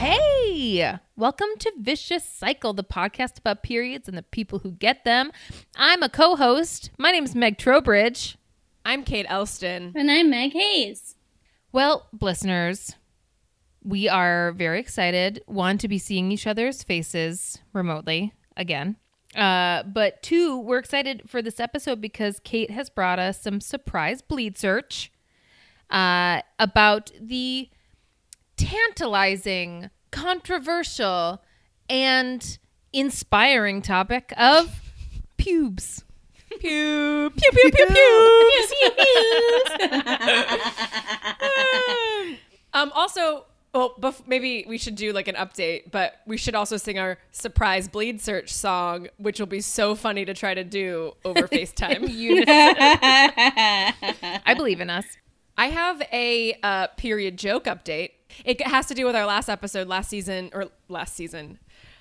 Hey, welcome to Vicious Cycle, the podcast about periods and the people who get them. I'm a co host. My name's Meg Trowbridge. I'm Kate Elston. And I'm Meg Hayes. Well, listeners, we are very excited. One, to be seeing each other's faces remotely again. Uh, but two, we're excited for this episode because Kate has brought us some surprise bleed search uh, about the tantalizing, controversial, and inspiring topic of pubes. Pew, pew, pew, pew, pew. um, also, well, bef- maybe we should do like an update, but we should also sing our surprise bleed search song, which will be so funny to try to do over FaceTime. I believe in us. I have a uh, period joke update. It has to do with our last episode, last season, or last season,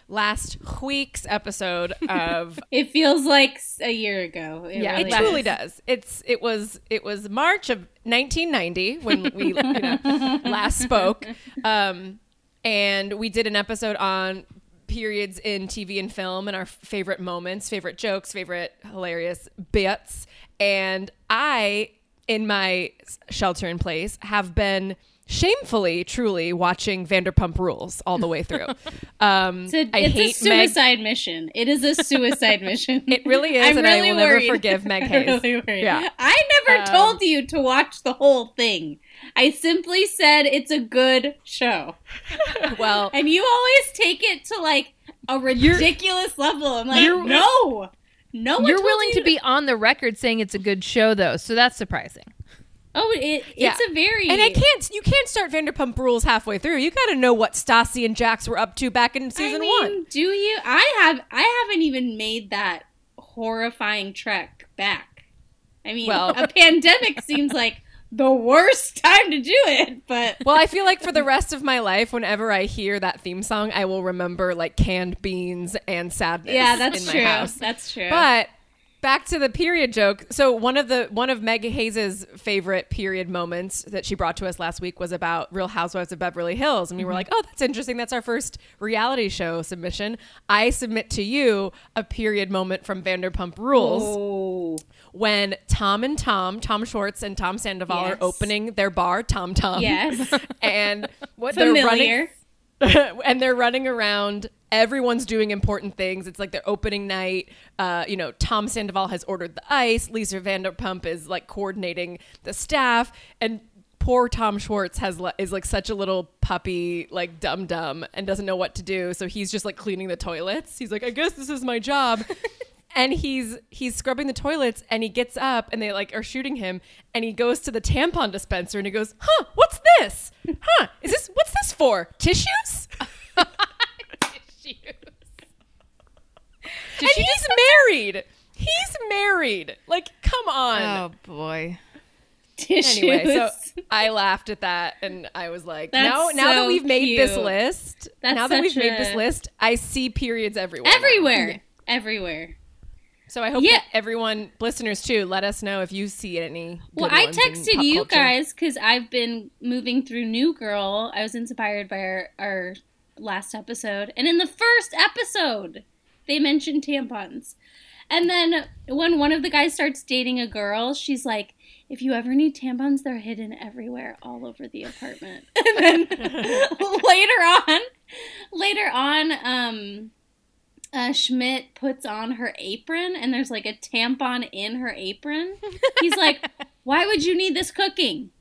last week's episode of. It feels like a year ago. yeah, really it truly does. It's it was it was March of 1990 when we you know, last spoke, um, and we did an episode on periods in TV and film and our favorite moments, favorite jokes, favorite hilarious bits, and I in my shelter in place have been shamefully, truly watching Vanderpump Rules all the way through. Um, It's a, I it's a hate Meg. suicide mission. It is a suicide mission. It really is, I'm and I really will never forgive Meg Hayes. really worried. Yeah. I never Um, told you to watch the whole thing. I simply said it's a good show. Well, And you always take it to like a ridiculous level. I'm like, no. No You're willing you to be on the record saying it's a good show, though, so that's surprising. Oh, it, Yeah. it's a very and I can't. You can't start Vanderpump Rules halfway through. You got to know what Stassi and Jax were up to back in season I mean, one. Do you? I have. I haven't even made that horrifying trek back. I mean, Well- a pandemic seems like the worst time to do it, but Well, I feel like for the rest of my life, whenever I hear that theme song, I will remember like canned beans and sadness. yeah, that's true. That's true. But back to the period joke. So one of the one of Meg Hayes's favorite period moments that she brought to us last week was about Real Housewives of Beverly Hills, and we were mm-hmm. like, "Oh, that's interesting. That's our first reality show submission." I submit to you a period moment from Vanderpump Rules oh, when Tom and Tom, Tom Schwartz and Tom Sandoval Yes. are opening their bar, Tom Tom. yes, and what familiar. and they're running around. Everyone's doing important things. It's like their opening night. Uh, you know, Tom Sandoval has ordered the ice. Lisa Vanderpump is like coordinating the staff, and poor Tom Schwartz has is like such a little puppy, like dum dum, and doesn't know what to do. So he's just like cleaning the toilets. He's like, I guess this is my job. and he's he's scrubbing the toilets and he gets up and they like are shooting him and he goes to the tampon dispenser and he goes huh what's this huh is this what's this for tissues and he's married he's married like come on Oh, boy. tissues. anyway so i laughed at that and i was like That's now now that we've made this list That's now that we've such made this list i see periods everywhere now. everywhere, everywhere. so i hope Yeah. that everyone listeners too let us know if you see any Well, I ones in texted pop you guys because I've been moving through New Girl. I was inspired by our, our last episode. And in the first episode, they mentioned tampons. And then when one of the guys starts dating a girl, she's like, if you ever need tampons, they're hidden everywhere, all over the apartment. And then later on, later on, um, uh, Schmidt puts on her apron and there's like a tampon in her apron. He's like, Why would you need this cooking?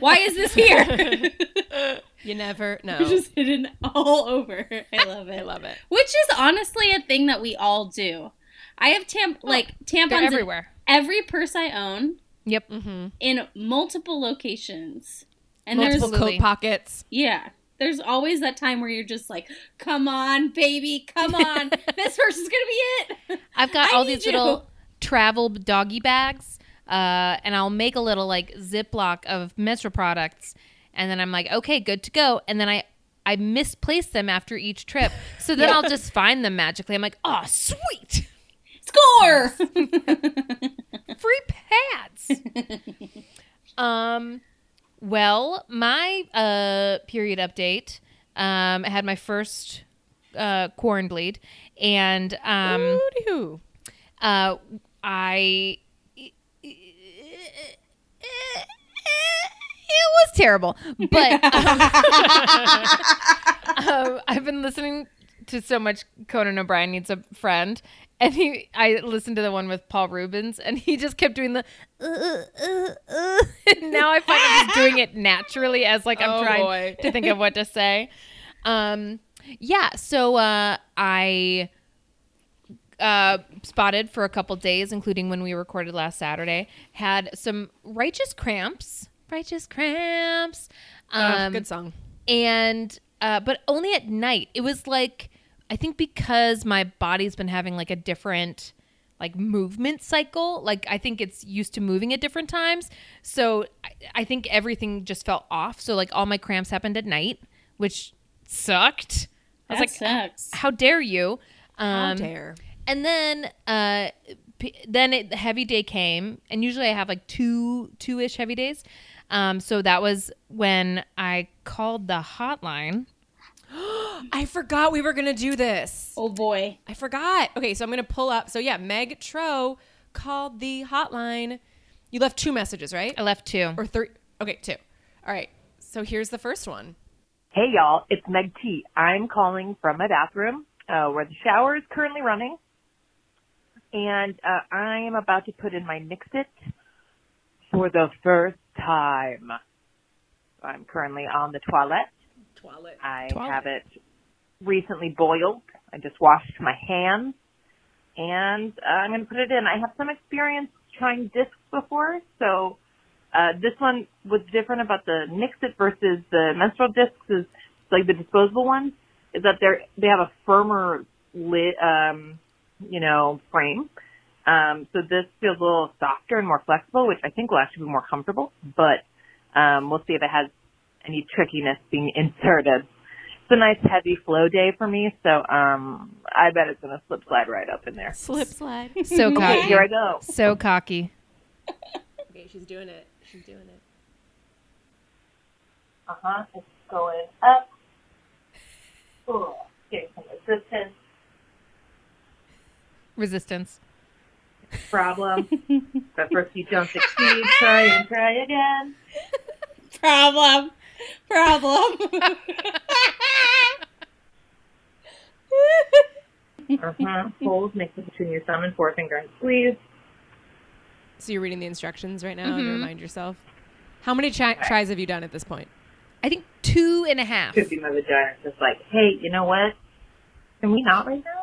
Why is this here? You never know. It's just hidden all over. I love it. I love it. Which is honestly a thing that we all do. I have tam like tampons everywhere. every purse I own Yep. Mm-hmm. in multiple locations. And Multiple there's Absolutely. coat pockets. yeah. There's always that time where you're just like, come on, baby, come on. this purse is gonna be it. I've got I all these you. little travel doggy bags, uh, and I'll make a little like Ziploc of menstrual products, and then I'm like, okay, good to go. And then I I misplace them after each trip, so then I'll just find them magically. I'm like, oh, sweet, Score! free pads. um, well, my uh period update. Um, I had my first uh, corn bleed, and um, uh, I. It was terrible, but um, um, I've been listening to so much Conan O'Brien needs a friend, and he I listened to the one with Paul Reubens, and he just kept doing the. Uh, uh, uh, and now I find I'm doing it naturally as like I'm Oh, trying boy. to think of what to say. Um, yeah, so uh, I uh, spotted for a couple days, including when we recorded last Saturday. Had some righteous cramps, righteous cramps. Ah, Um, good song. and uh, but only at night. It was like I think because my body's been having like a different like movement cycle. Like I think it's used to moving at different times. So I, I think everything just felt off. So like all my cramps happened at night, which sucked. I was That like, sucks. how dare you? How Um, dare. and then uh p- then it, the heavy day came and usually i have like two two-ish heavy days um so that was when i called the hotline I forgot we were gonna do this. Oh boy. I forgot. Okay, so I'm gonna pull up. So yeah, Meg Tro called the hotline. You left two messages, right? i left two Or three? Okay, two. All right. So here's the first one. Hey y'all, it's Meg T. I'm calling from my bathroom, uh, where the shower is currently running. And, uh, I am about to put in my Nixit for the first time. I'm currently on the toilet. Toilet. I Toilet. have it recently boiled. I just washed my hands and uh, I'm going to put it in. I have some experience trying discs before, so uh, this one was different about the Nixit versus the menstrual discs is like the disposable ones is that they're they have a firmer lid, um, you know, frame. Um, so this feels a little softer and more flexible, which I think will actually be more comfortable. But um, we'll see if it has any trickiness being inserted. It's a nice heavy flow day for me, so um, I bet it's gonna slip slide right up in there. Slip slide. so Okay, cocky here I go. so cocky okay, she's doing it. She's doing it. Uh huh. It's going up. Ooh, getting some resistance. resistance Problem. but first you don't succeed, try and try again. Problem. Problem. Uh huh. Hold, Nixit between your thumb and forefinger and squeeze. So you're reading the instructions right now to Mhm. remind yourself. How many tri- tries have you done at this point? i think two and a half Could be my vagina just like, hey, you know what? Can we not right now?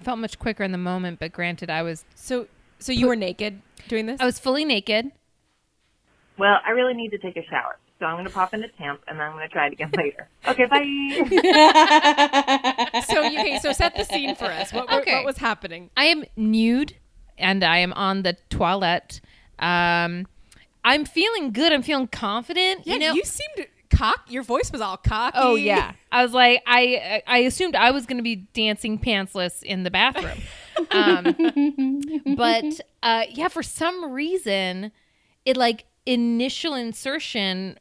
It felt much quicker in the moment but granted i was So so you were naked doing this? i was fully naked Well, I really need to take a shower. So I'm gonna pop into temp and then I'm gonna try it again later. Okay, bye. so you- okay, so set the scene for us. What, what, Okay. what was happening? I am nude and I am on the toilet. Um, I'm feeling good. I'm feeling confident. Yeah, you know. you seemed cock. Your voice was all cocky. oh yeah. I was like, I I assumed I was going to be dancing pantsless in the bathroom. Um, but uh, yeah, for some reason, it like initial insertion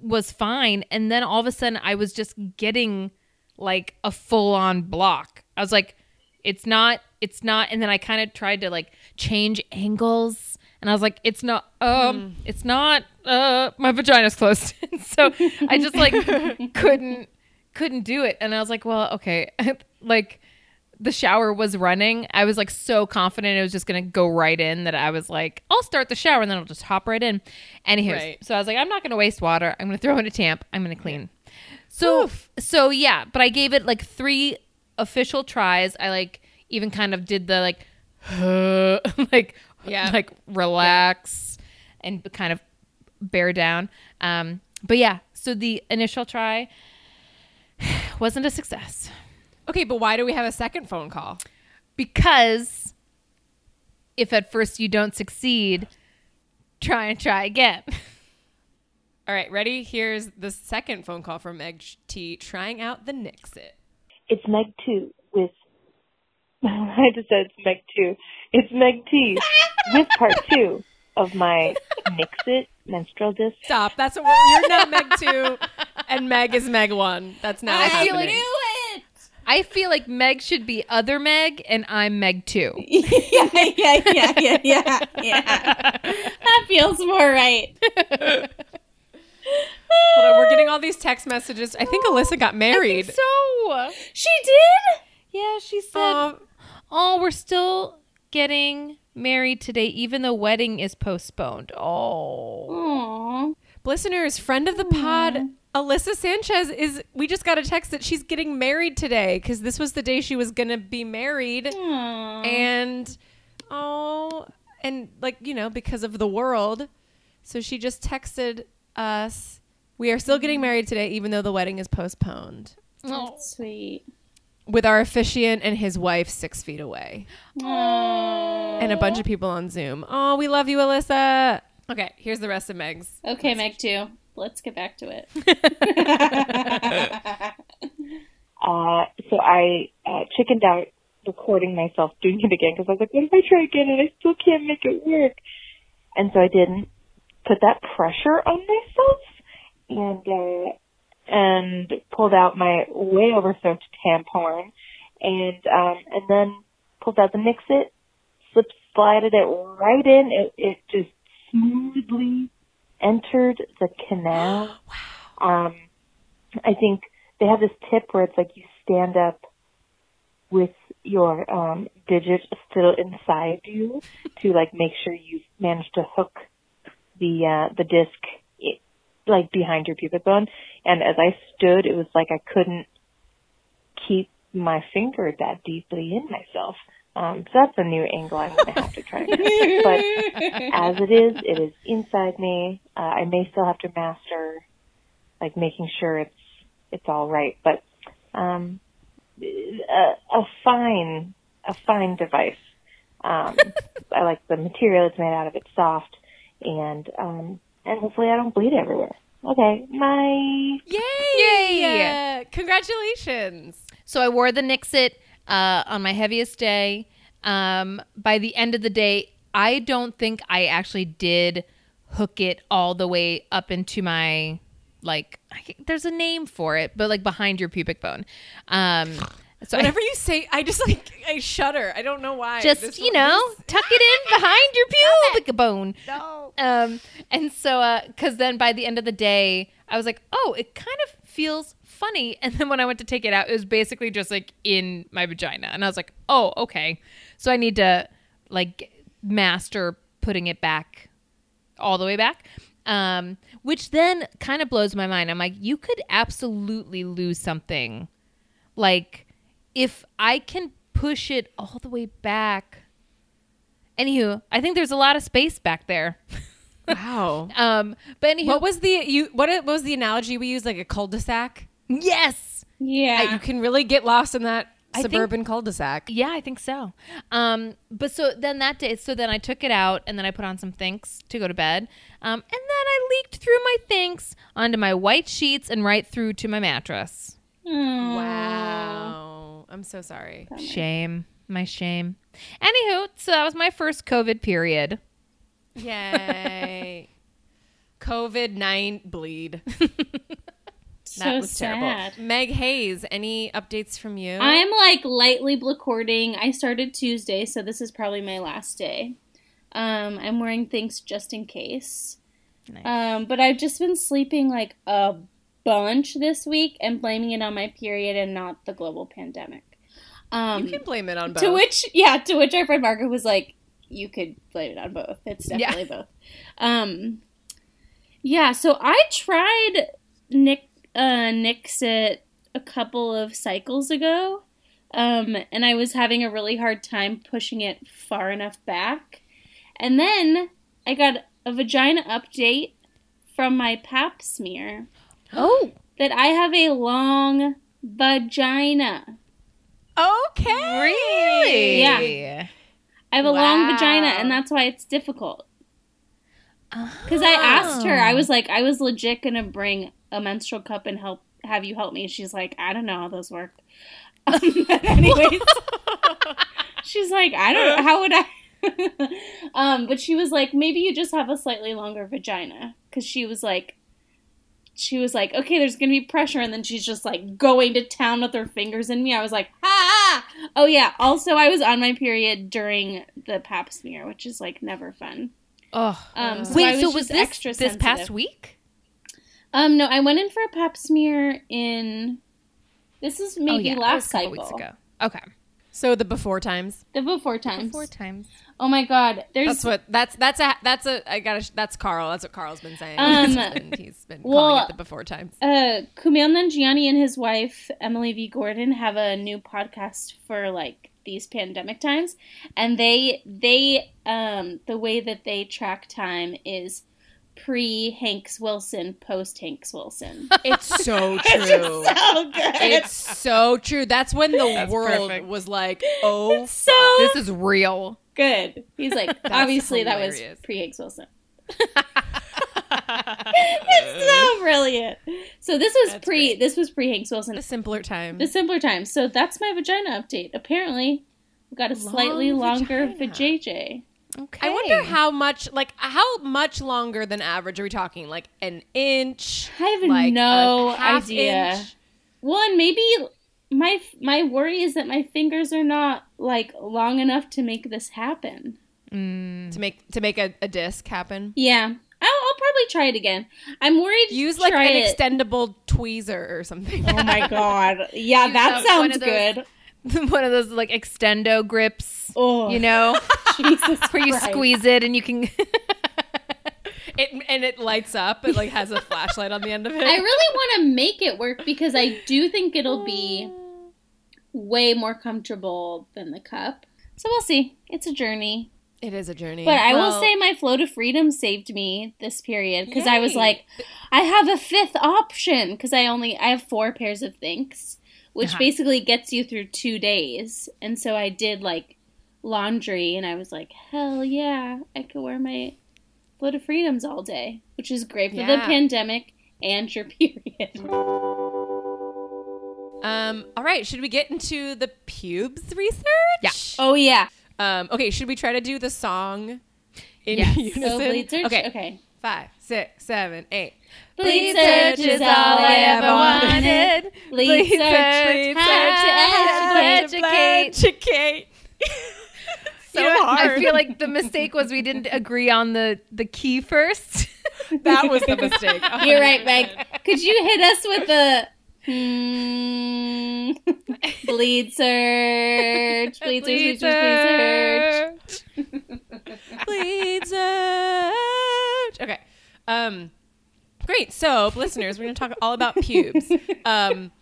was fine, and then all of a sudden, I was just getting like a full on block. I was like, it's not, it's not, and then I kind of tried to like change angles. And I was like, it's not, um, it's not, uh, my vagina's closed. so I just like couldn't, couldn't do it. And I was like, well, okay. like the shower was running. I was like so confident it was just going to go right in that I was like, I'll start the shower and then I'll just hop right in. Anywho, Right. so I was like, I'm not going to waste water. I'm going to throw in a tamp. I'm going to clean. So, so yeah, but I gave it like three official tries. I like even kind of did the like, like, Yeah. like relax and kind of bear down. Um, but yeah, so the initial try wasn't a success Okay, but why do we have a second phone call? because if at first you don't succeed, try and try again. All right, ready? Here's the second phone call from Meg T trying out the Nixit. It's Meg 2 with. I just said it's Meg 2. It's Meg T with part 2 of my Mix It menstrual disc. Stop. That's what we're, you're not Meg 2. and Meg is Meg one. That's now I happening. feel like- knew it. I feel like Meg should be other Meg, and I'm Meg too. yeah, yeah, yeah, yeah, yeah, yeah. That feels more right. Hold on, we're getting all these text messages. I think Alyssa got married. so. She did. Yeah, she said, Um, "Oh, we're still getting married today, even though wedding is postponed." Oh, Aww. listeners, friend of the hmm. pod, Alyssa Sanchez is. We just got a text that she's getting married today because this was the day she was gonna be married, Aww. and oh, and like you know because of the world, so she just texted us. We are still getting mm-hmm. married today, even though the wedding is postponed. That's sweet. With our officiant and his wife six feet away. Aww. and a bunch of people on Zoom. Oh, we love you, Alyssa. Okay, here's the rest of Meg's. Okay, Meg too. Let's get back to it. Uh, so I uh, chickened out recording myself doing it again because I was like, what if I try again and I still can't make it work? And so I didn't put that pressure on myself and uh, and pulled out my way oversoaked tampon and um, and then pulled out the Nixit, slip slided it right in. It it just smoothly entered the canal. Um, I think they have this tip where it's like you stand up with your um digit still inside you to like make sure you've managed to hook the uh the disc like behind your pubic bone and as I stood it was like I couldn't keep my finger that deeply in myself um so that's a new angle I'm gonna have to try but as it is it is inside me uh, I may still have to master like making sure it's it's all right. But um, a, a fine a fine device. Um, I like the material it's made out of. It's soft and um, and hopefully I don't bleed everywhere. Okay, my Yay! Yay! Uh, congratulations. So I wore the Nixit uh, on my heaviest day. Um, by the end of the day, I don't think I actually did hook it all the way up into my like. I, there's a name for it, but like behind your pubic bone. Um, so I Whenever you say, I just like I shudder. I don't know why. just This- you know tuck it in behind your pubic bone. No. Um, and so, uh, cause then by the end of the day, I was like, oh, it kind of feels funny. And then when I went to take it out, it was basically just like in my vagina. And I was like, oh, okay. So I need to like master putting it back all the way back. Um, which then kind of blows my mind. I'm like, you could absolutely lose something. Like, if I can push it all the way back. Anywho, I think there's a lot of space back there. Wow. Um, but anywho, What was the you? What what was the analogy we used? Like a cul-de-sac. yes, yeah. You can really get lost in that I think- suburban cul-de-sac. yeah, I think so. Um, but so then that day, so then I took it out and then I put on some Thinx to go to bed. Um, and then I leaked through my Thinx onto my white sheets and right through to my mattress. Wow. I'm so sorry. Shame, my shame. Anywho, so that was my first COVID period. Yay. COVID nine bleed. so That was sad. terrible. Meg Hayes, any updates from you? I'm like lightly recording. I started Tuesday, so this is probably my last day. Um, I'm wearing things just in case. Nice. Um, but I've just been sleeping like a bunch this week and blaming it on my period and not the global pandemic. Um, you can blame it on both. to which, yeah, to which our friend Margaret was like, "You could blame it on both. It's definitely both." Um, yeah. So I tried Nick uh, Nixit a couple of cycles ago, um, and I was having a really hard time pushing it far enough back, and then I got a vagina update from my Pap smear Oh, that I have a long vagina. okay. really? Yeah. I have a long vagina, and that's why it's difficult. Because I asked her. I was like, I was legit gonna bring a menstrual cup and help have you help me. She's like, I don't know how those work. Um, anyways, she's like, I don't. know How would I? um, but she was like, maybe you just have a slightly longer vagina, because she was like, she was like, okay, there's gonna be pressure, and then she's just like going to town with her fingers in me. I was like, ah! Oh yeah. Also, I was on my period during the Pap smear, which is like never fun. Oh, Um, so wait. was So was this extra this past week? Um, no, I went in for a Pap smear in. This is maybe oh yeah, last cycle. weeks ago. Okay, So the before times. The before times. four times. Oh my god, there's That's what. That's that's a that's a. I gotta. That's Carl. That's what Carl's been saying. Um, he's been, he's been well, calling it the before times. uh Kumail Nanjiani and his wife Emily V Gordon have a new podcast for like these pandemic times and they they um the way that they track time is pre Hanks Wilson post Hanks Wilson. It's so true. It's so good. It's so true. That's when the world perfect. was like, oh, so This is real. good. He's like obviously that was pre Hanks Wilson. it's so brilliant. So this was That's pre great. this was pre Hanks Wilson. the simpler time. The simpler time. So that's my vagina update. Apparently, we got a slightly Long longer vagina. vajayjay. Okay. I wonder how much, like, how much longer than average are we talking? Like an inch? I have Like no a half idea. inch? One, maybe my my worry is that my fingers are not like long enough to make this happen. Mm. to make to make a, a disc happen. Yeah, I'll, I'll probably try it again. I'm worried. Use like try an it. extendable tweezer or something. Oh my god! Yeah, that sounds of those- good. one of those like extendo grips. Oh, You know, Jesus where you Christ. squeeze it and you can. it and it lights up. It like has a flashlight on the end of it. I really want to make it work because I do think it'll be way more comfortable than the cup. So we'll see. It's a journey. it is a journey. But I will say my flow to freedom saved me this period because I was like, I have a fifth option because I only I have four pairs of Thinx, which Uh-huh. basically gets you through two days. And so I did like laundry, and I was like, hell yeah, I could wear my flow to freedoms all day, which is great for the pandemic and your period. Um. All right. Should we get into the pubes research? Yeah. Oh yeah, Um. Okay. Should we try to do the song in Yes. unison? so. Okay. okay. Five, six, seven, eight. Bleed search is all I ever wanted. Bleed search, Bleed had to search, educate. educate. so You know what? hard. I feel like the mistake was we didn't agree on the the key first. that was the mistake. You're right, Meg. Could you hit us with the hmm, bleed search, bleed search, bleed search, bleed search. Bleed search. Okay. Um, great. So, listeners, we're going to talk all about pubes. Um,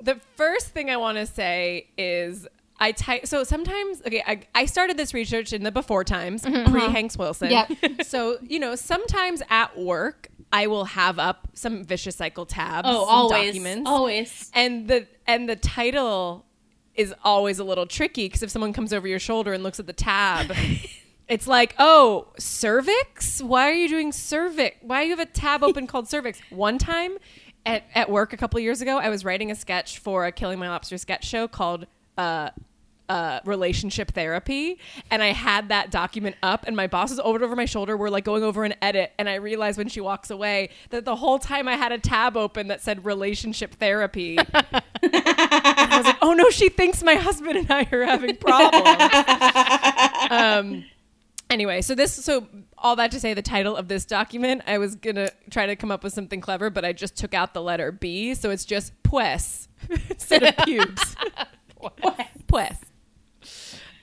the first thing I want to say is I type. So sometimes, okay, I, I started this research in the before times, pre Hanks Wilson. Yep. so you know, sometimes at work, I will have up some vicious cycle tabs. Oh, always, documents always. and the and the title is always a little tricky because if someone comes over your shoulder and looks at the tab it's like oh cervix? Why are you doing cervix? Why do you have a tab open called cervix? One time at, at work a couple years ago i was writing a sketch for a killing my lobster sketch show called uh uh, relationship therapy and I had that document up and my bosses over and over my shoulder were like going over an edit and I realized when she walks away that the whole time I had a tab open that said relationship therapy. I was like oh no she thinks my husband and I are having problems. Um anyway so this so all that to say the title of this document I was gonna try to come up with something clever but I just took out the letter B so it's just pues instead of pubes pues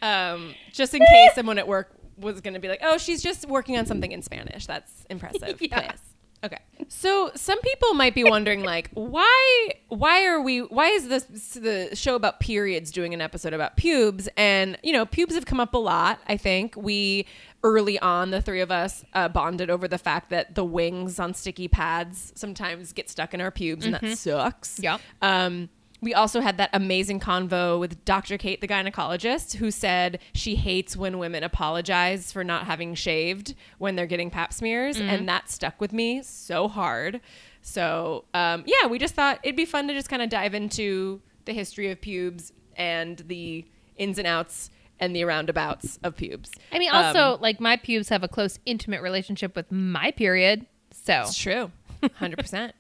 um, just in case someone at work was going to be like, "Oh, she's just working on something in Spanish." That's impressive. Yeah. Pues. Okay. So some people might be wondering, like, why? Why are we? Why is this the show about periods doing an episode about pubes? And you know, pubes have come up a lot. I think we early on, the three of us uh, bonded over the fact that the wings on sticky pads sometimes get stuck in our pubes, and that sucks. Yep. Um, we also had that amazing convo with Dr. Kate, the gynecologist, who said she hates when women apologize for not having shaved when they're getting pap smears. And that stuck with me so hard. So, um, yeah, we just thought it'd be fun to just kind of dive into the history of pubes and the ins and outs and the roundabouts of pubes. I mean, Um, also like my pubes have a close, intimate relationship with my period. So It's true. 100%.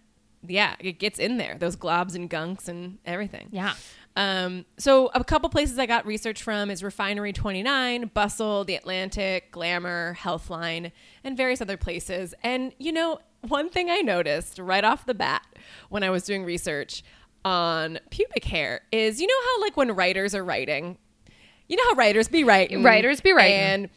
Yeah, it gets in there. Those globs and gunks and everything. Yeah. Um, so a couple places I got research from is Refinery 29, Bustle, The Atlantic, Glamour, Healthline, and various other places. And you know, one thing I noticed right off the bat when I was doing research on pubic hair is you know how like when writers are writing, you know how writers be writing, Writers be writing. and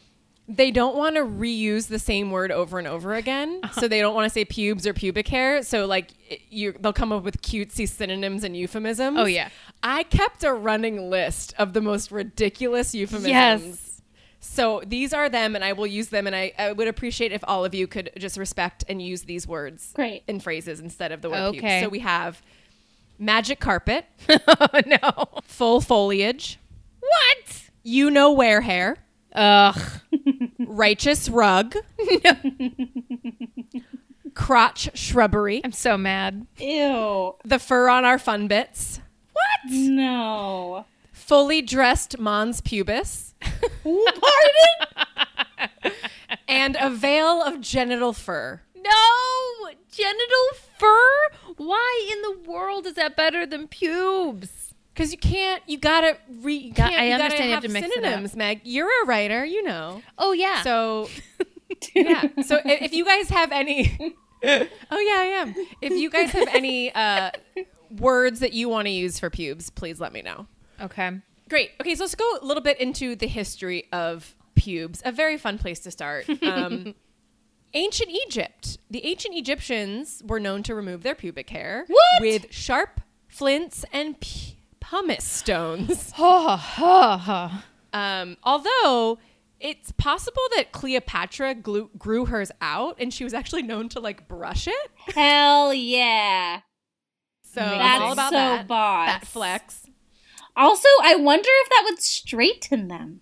they don't want to reuse the same word over and over again. Uh-huh. So they don't want to say pubes or pubic hair. So like you, they'll come up with cutesy synonyms and euphemisms. Oh, yeah. I kept a running list of the most ridiculous euphemisms. Yes. So these are them, and I will use them. And I, I would appreciate if all of you could just respect and use these words Great. in phrases instead of the word Okay. pubes. So we have magic carpet, oh no. full foliage, What? you know where hair, Ugh. Righteous rug, crotch shrubbery, I'm so mad. Ew. the fur on our fun bits, What? No. fully dressed mons pubis, Pardon? and a veil of genital fur. No! Genital fur? Why in the world is that better than pubes? Because you can't, you gotta re. You Got- can't, I you understand gotta you have to mix it up. synonyms, Meg. You're a writer, you know. Oh yeah. So, yeah. So i- if you guys have any, oh yeah, I am. If you guys have any uh, words that you want to use for pubes, please let me know. okay. Great. Okay, so let's go a little bit into the history of pubes. A very fun place to start. Um, ancient Egypt. The ancient Egyptians were known to remove their pubic hair What? with sharp flints and p- pumice stones. Ha ha ha. Um, although it's possible that Cleopatra glu- grew hers out, and she was actually known to like brush it. Hell yeah. So that's all about so that. boss. That flex. Also, I wonder if that would straighten them.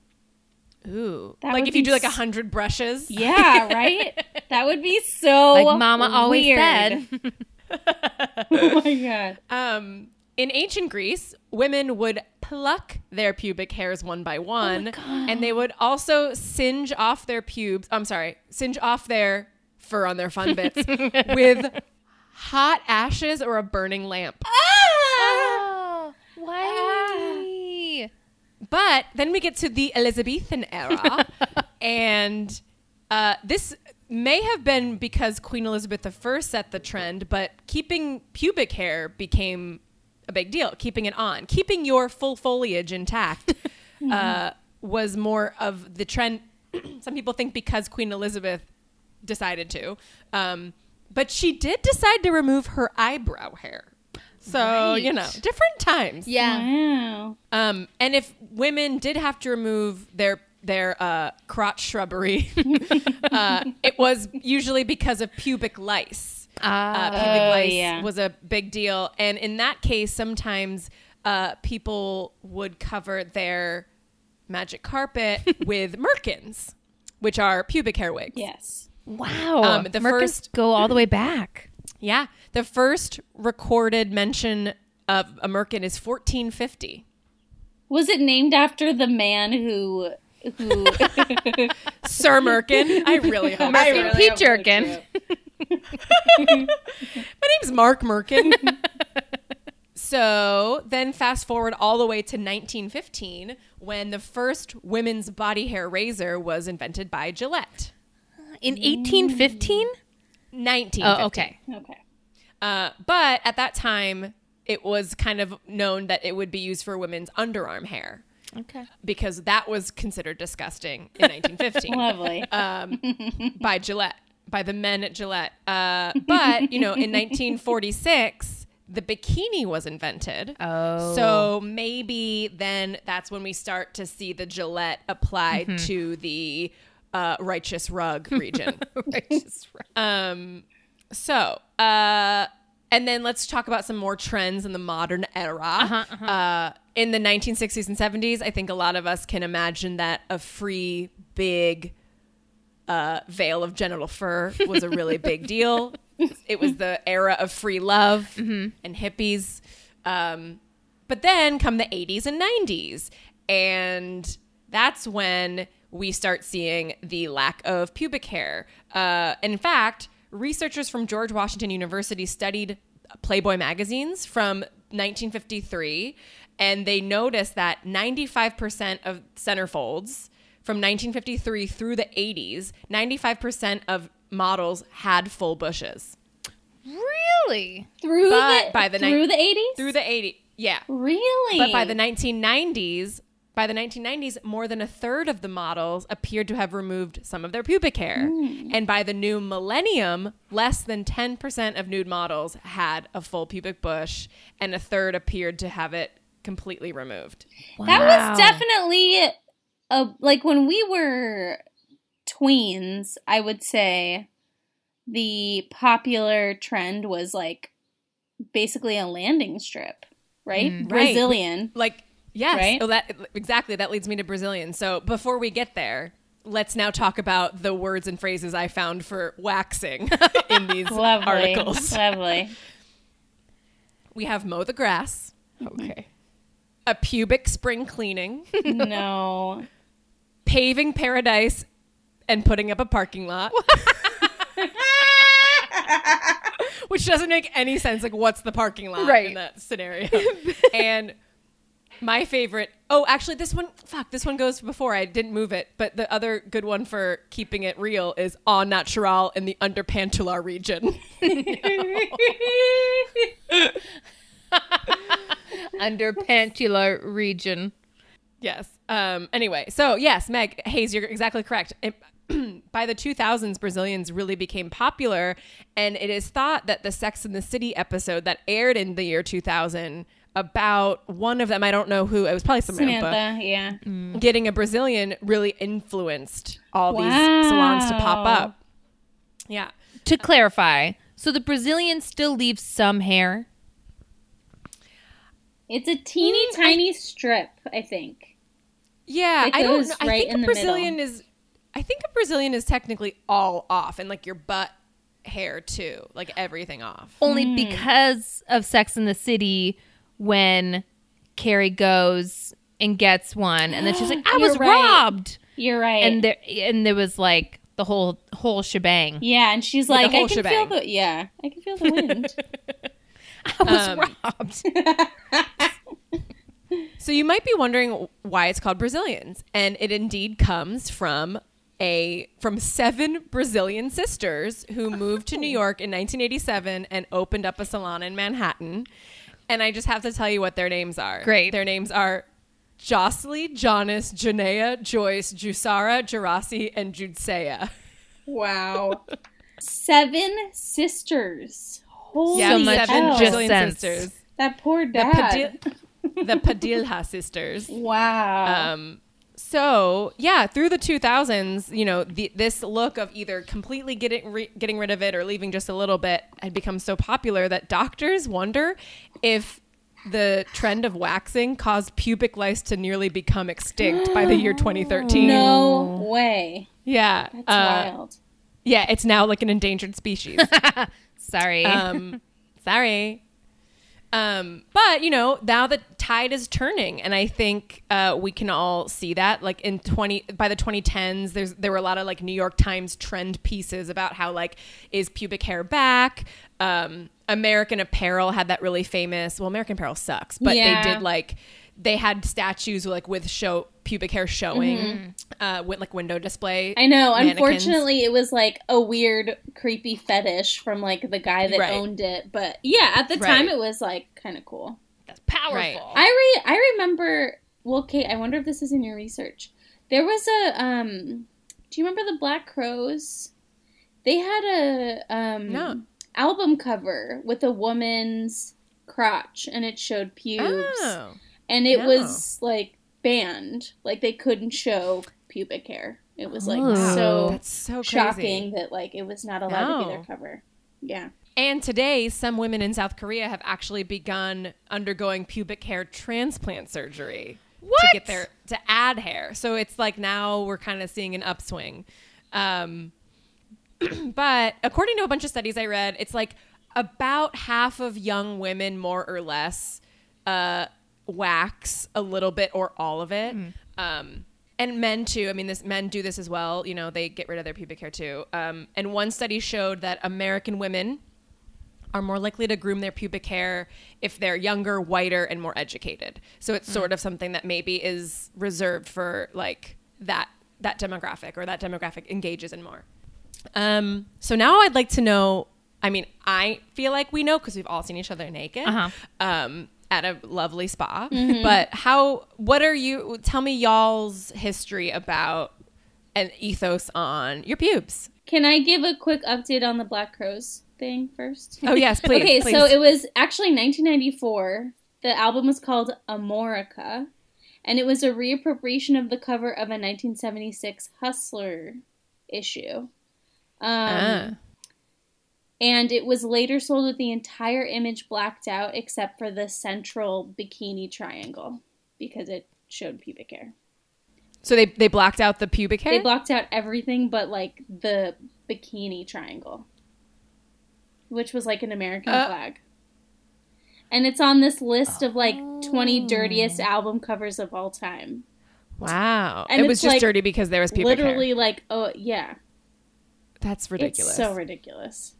Ooh, That like if you do like a hundred brushes. Yeah, right? that would be so Like Mama always weird. said. oh my god. Um, in ancient Greece, women would pluck their pubic hairs one by one, and they would also singe off their pubes. I'm sorry, singe off their fur on their fun bits with hot ashes or a burning lamp. Oh, why? But then we get to the Elizabethan era, and uh, this may have been because Queen Elizabeth I set the trend, but keeping pubic hair became a big deal. Keeping it on, keeping your full foliage intact, uh, was more of the trend. Some people think because Queen Elizabeth decided to, um, but she did decide to remove her eyebrow hair. So you know, different times. Yeah. Wow. Um, and if women did have to remove their their uh, crotch shrubbery, uh, it was usually because of pubic lice. Uh, pubic Oh, lice yeah. was a big deal, and in that case, sometimes uh, people would cover their magic carpet with merkins, which are pubic hair wigs. Yes. Wow. Um, the Merkins first- go all the way back. Yeah, the first recorded mention of a merkin is 1450. Was it named after the man who who Sir Merkin. I really hope. I so. really Pete Jerkin. My name's Mark Merkin. so then fast forward all the way to 1915 when the first women's body hair razor was invented by Gillette. In 1815? 1915. Oh, okay. Okay. Uh, but at that time, it was kind of known that it would be used for women's underarm hair Okay. because that was considered disgusting in 1915. Lovely. um, by Gillette, by the men at Gillette. Uh, but, you know, in 1946, the bikini was invented. Oh. So maybe then that's when we start to see the Gillette applied to the uh, righteous rug region. Righteous right. um, so, uh, and then let's talk about some more trends in the modern era. uh in the 1960s and 70s, I think a lot of us can imagine that a free, big uh, veil of genital fur was a really big deal. It was the era of free love and hippies. Um, but then come the 80s and 90s, and that's when we start seeing the lack of pubic hair. Uh, in fact, researchers from George Washington University studied Playboy magazines from 1953, and they noticed that 95% of centerfolds from 1953 through the 80s, 95% of models had full bushes. Really? through But the by the through ni- the eighties. Through the 80s, yeah. really, But by the 1990s, by the 1990s, more than a third of the models appeared to have removed some of their pubic hair. Hmm. And by the new millennium, less than 10% of nude models had a full pubic bush, and a third appeared to have it completely removed. that was definitely a like when we were tweens. I would say the popular trend was like basically a landing strip, right? Mm-hmm. Right. Brazilian. Like, yes, Right? oh, that exactly. That leads me to Brazilian. So before we get there, let's now talk about the words and phrases I found for waxing in these Lovely, articles. lovely. We have mow the grass, mm-hmm. Okay. a pubic spring cleaning, no, paving paradise, and putting up a parking lot. Which doesn't make any sense. Like, what's the parking lot Right. in that scenario? and my favorite. Oh, actually, this one. Fuck, this one goes before. I didn't move it, but the other good one for keeping it real is en natural in the underpantular region. Under pantular region. Yes. Um, anyway, so yes, Meg Hayes, you're exactly correct. It, by the 2000s, Brazilians really became popular, and it is thought that the Sex and the City episode that aired in the year 2000 about one of them, I don't know who, it was probably Samantha, Samantha. Yeah. getting a Brazilian really influenced all these salons to pop up. Yeah. To clarify, so the Brazilian still leaves some hair. It's a teeny tiny strip, I think. Yeah, It I don't goes know. I think a Brazilian middle. is. I think a Brazilian is technically all off, and like your butt hair too, like everything off. Only because of Sex in the City when Carrie goes and gets one and then she's like, I was right. robbed. You're right. And there and there was like the whole whole shebang. yeah, and she's the like, I can shebang. feel the yeah, I can feel the wind. I was Um, robbed. So you might be wondering why it's called Brazilians, and it indeed comes from a from seven Brazilian sisters who moved to New oh. York in 1987 and opened up a salon in Manhattan. And I just have to tell you what their names are. Great. Their names are Jocelyn, Jonas, Janea, Joyce, Jusara, Jarasi, and Judsea. wow. Seven sisters. Holy Yeah, So much seven just Brazilian sisters. that poor The, dad. The Padilha sisters. wow. Um, so yeah, through the 2000s, you know, the, this look of either completely getting re- getting rid of it or leaving just a little bit had become so popular that doctors wonder if the trend of waxing caused pubic lice to nearly become extinct by the year 2013. no way. Yeah, That's uh, wild. yeah, it's now like an endangered species. Sorry. um, sorry. Um, but you know, now the tide is turning, and I think uh, we can all see that. Like in twenty by the 2010s, there's there were a lot of like New York Times trend pieces about how like is pubic hair back. Um, American Apparel had that really famous. Well, American Apparel sucks, but Yeah. they did like they had statues like with show pubic hair showing, uh, with like window display. Mm-hmm. I know. mannequins. Unfortunately, it was like a weird, creepy fetish from like the guy that Right. owned it. But yeah, at the Right. time, it was like kind of cool. That's powerful. Right. I re- I remember. Well, Kate, I wonder if this is in your research. There was a um. Do you remember the Black Crowes? They had a um No. album cover with a woman's crotch, and it showed pubes, Oh. And it no. was like banned. Like they couldn't show pubic hair. It was like Oh. so That's so crazy. shocking that like it was not allowed to be their cover. Yeah. And today, some women in South Korea have actually begun undergoing pubic hair transplant surgery to get What? their to add hair. So it's like now we're kind of seeing an upswing. Um, but according to a bunch of studies I read, it's like about half of young women, more or less, uh, wax a little bit or all of it. Um, and men too. I mean, this men do this as well. You know, they get rid of their pubic hair too. Um, and one study showed that American women are more likely to groom their pubic hair if they're younger, whiter, and more educated. So it's sort of something that maybe is reserved for like that that demographic or that demographic engages in more. Um, so now I'd like to know. I mean, I feel like we know because we've all seen each other naked Uh-huh. um, at a lovely spa. But how? What are you? Tell me y'all's history about an ethos on your pubes. Can I give a quick update on the Black Crowes thing first? Oh yes, please. okay, please. so it was actually 1994. The album was called Amorica, and it was a reappropriation of the cover of a 1976 Hustler issue. Um, Ah. And it was later sold with the entire image blacked out except for the central bikini triangle because it showed pubic hair. So they they blacked out the pubic hair. They blocked out everything but like the bikini triangle, which was like an American Uh. flag. And it's on this list of like 20 dirtiest album covers of all time. wow, And it was just like, dirty because there was pubic hair. Literally, like, oh, yeah. That's ridiculous. It's so ridiculous.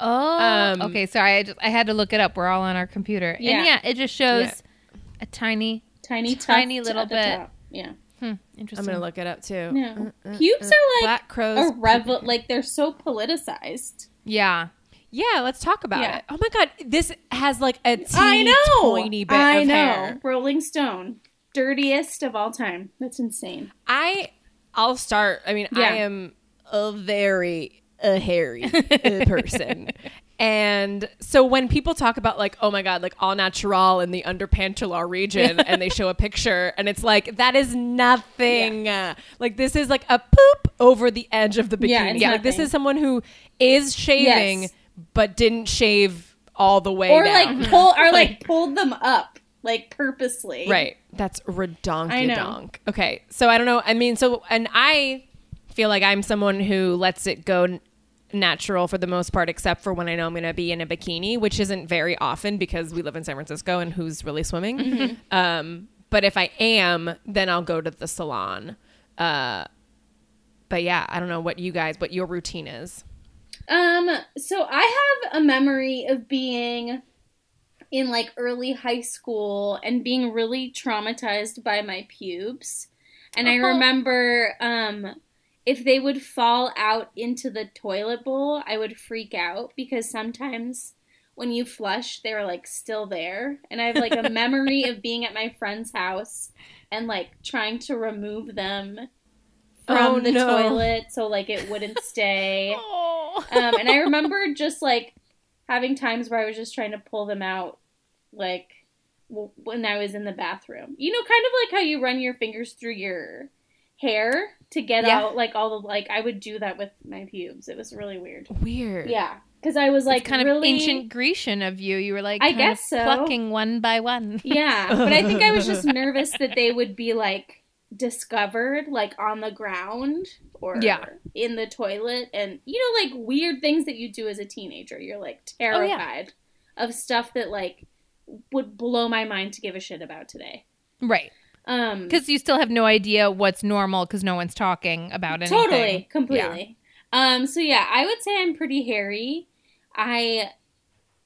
Oh, Um, okay. Sorry, I just I had to look it up. We're all on our computer, Yeah. and yeah, it just shows Yeah. a tiny, Tiny, Tiny little bit. top. Yeah. hmm, interesting. I'm gonna look it up too. No. Uh, uh, Pubes uh, are like Black Crowes. a revel. Like, they're so politicized. Yeah, Yeah, let's talk about Yeah. it. Oh my god, this has like a teeny I know. tiny bit I of know. hair. Rolling Stone. Dirtiest of all time. That's insane. I I'll start. I mean, Yeah. I am a very a hairy uh, person. And so when people talk about like, oh my god, like all natural in the underpantular region, and they show a picture, and it's like that is nothing. Like this is like a poop over the edge of the bikini. Yeah, it's like this is someone who is shaving Yes. but didn't shave all the way Or down. like pull or like pulled them up like purposely. Right. That's redonk donk. Okay. So I don't know. I mean, so and I feel like I'm someone who lets it go natural for the most part, except for when I know I'm going to be in a bikini, which isn't very often because we live in San Francisco and who's really swimming. Mm-hmm. Um, but if I am, then I'll go to the salon. Uh, but yeah, I don't know what you guys, what your routine is. Um, so I have a memory of being in like early high school and being really traumatized by my pubes. And I Oh. remember um if they would fall out into the toilet bowl, I would freak out because sometimes when you flush, they were like still there. And I have like a memory of being at my friend's house and like trying to remove them from Oh, the no. toilet so like it wouldn't stay. Oh. Um, and I remember just like having times where I was just trying to pull them out, like w- when I was in the bathroom. You know, kind of like how you run your fingers through your hair to get Yeah. out like all the like. I would do that with my pubes. It was really weird. Weird. Yeah, because I was like it's kind really, of ancient Grecian of you. You were like, I guess so. plucking one by one. Yeah, but I think I was just nervous that they would be like discovered like on the ground or Yeah. in the toilet and you know like weird things that you do as a teenager. You're like oh, terrified of stuff that like would blow my mind to give a shit about today. Right. Um Because you still have no idea what's normal because no one's talking about anything. Totally, completely. Um, so yeah, I would say I'm pretty hairy. I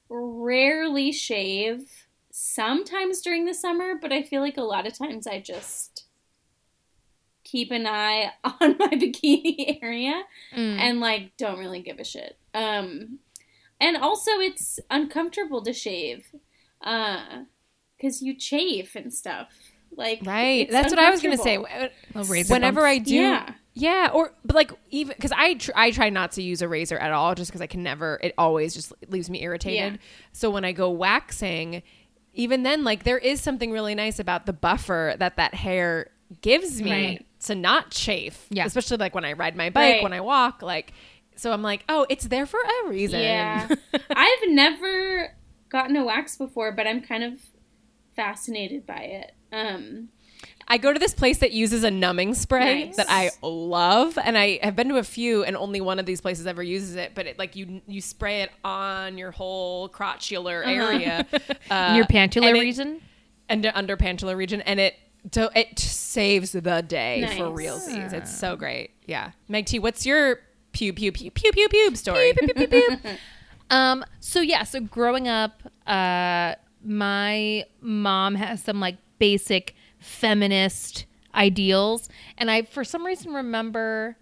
rarely shave. Sometimes during the summer, but I feel like a lot of times I just keep an eye on my bikini area Mm. and like don't really give a shit. Um, and also it's uncomfortable to shave, uh, because you chafe and stuff. Like Right. That's what I was going to say. uncomfortable. Little razor Whenever bumps. I do, Yeah. yeah, or but like even because I tr- I try not to use a razor at all, just because I can never. It always just leaves me irritated. Yeah. So when I go waxing, even then, like there is something really nice about the buffer that that hair gives me Right. to not chafe. Yeah. especially like when I ride my bike, Right. when I walk, like. So I'm like, oh, it's there for a reason. Yeah. I've never gotten a wax before, but I'm kind of fascinated by it. Um, I go to this place that uses a numbing spray Nice. that I love, and I have been to a few, and only one of these places ever uses it. But it like you you spray it on your whole crotchular area, uh, Your pantular region? and under pantular region, and it do, it saves the day for Nice. realsies. It's so great. Yeah, Meg T, what's your pew pew pew pew pew pube story? Um, so yeah, so growing up, uh, my mom has some like basic feminist ideals, and I for some reason remember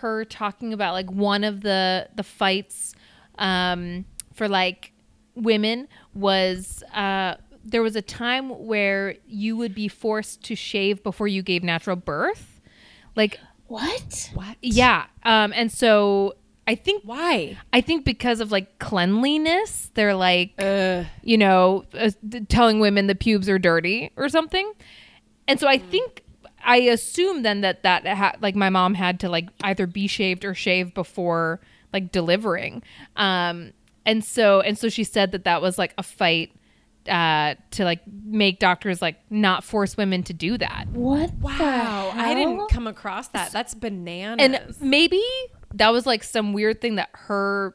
her talking about like one of the the fights um, for like women was uh, there was a time where you would be forced to shave before you gave natural birth, like What? What? yeah, um, and so I think Why? I think because of like cleanliness, they're like, Uh, you know, uh, telling women the pubes are dirty or something. And so I think I assume then that that ha- like my mom had to like either be shaved or shave before like delivering. Um, and so and so she said that that was like a fight uh, to like make doctors like not force women to do that. What? wow. The I didn't come across that. That's bananas. And maybe that was like some weird thing that her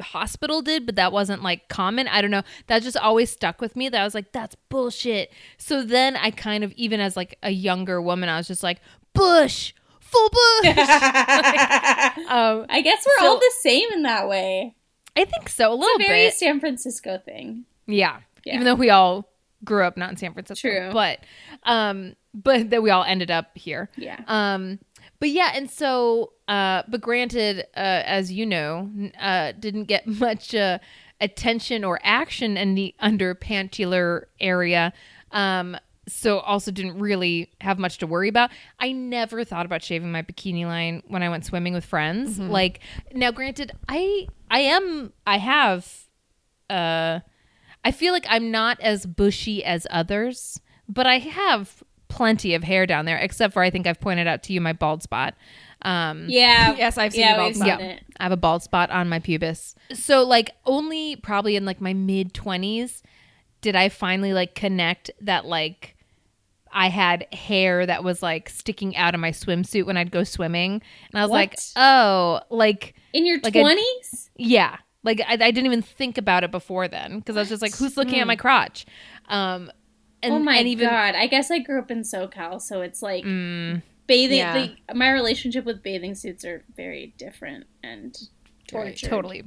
hospital did, but that wasn't like common. I don't know. That just always stuck with me. That I was like, that's bullshit. So then I kind of, even as like a younger woman, I was just like, Bush, full Bush. um, I guess we're So- all the same in that way. I think so, a It's little a very bit. San Francisco thing. Yeah. Yeah. Even though we all grew up not in San Francisco. True. But um but that we all ended up here. Yeah. Um but yeah, and so uh but granted uh as you know, uh didn't get much uh attention or action in the underpantular area. Um so also didn't really have much to worry about. I never thought about shaving my bikini line when I went swimming with friends. Like now granted, I I am I have uh I feel like I'm not as bushy as others, but I have plenty of hair down there, except for I think I've pointed out to you my bald spot. Um, Yeah. Yes, I've seen yeah, bald spot. it. I have a bald spot on my pubis. So like only probably in like my mid 20s did I finally like connect that like I had hair that was like sticking out of my swimsuit when I'd go swimming. And I was like, "Oh, like In your Like twenties? yeah. Like I, I didn't even think about it before then because I was just like, who's looking at my crotch? Um, and, oh my and even god! I guess I grew up in SoCal, so it's like Mm, bathing. Yeah. Like, my relationship with bathing suits are very different and right, totally,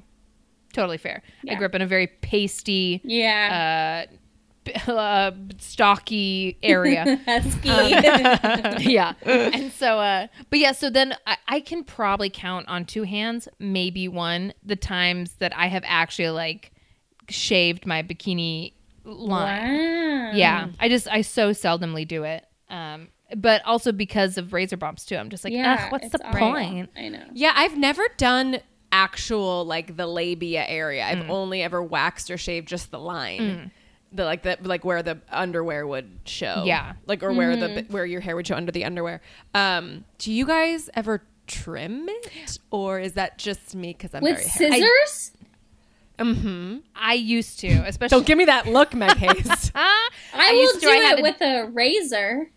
totally fair. I grew up in a very pasty, Yeah. uh, uh, stocky area. Husky. yeah. And so, uh, but yeah, so then I, I can probably count on two hands, maybe one, the times that I have actually like shaved my bikini line. wow. Yeah. I just, I so seldomly do it. Um, but also because of razor bumps too. I'm just like, Yeah. Ugh, what's the awful. point? I know. Yeah, I've never done actual like the labia area. Mm. I've only ever waxed or shaved just the line. The like the like where the underwear would show. Yeah. Like or where the Mm-hmm. where your hair would show under the underwear. Um do you guys ever trim it or is that just me cuz I'm With very hairy? scissors? Mhm. I used to, especially. Don't give me that look, Meg Hayes. I, used will to, do I it with a razor.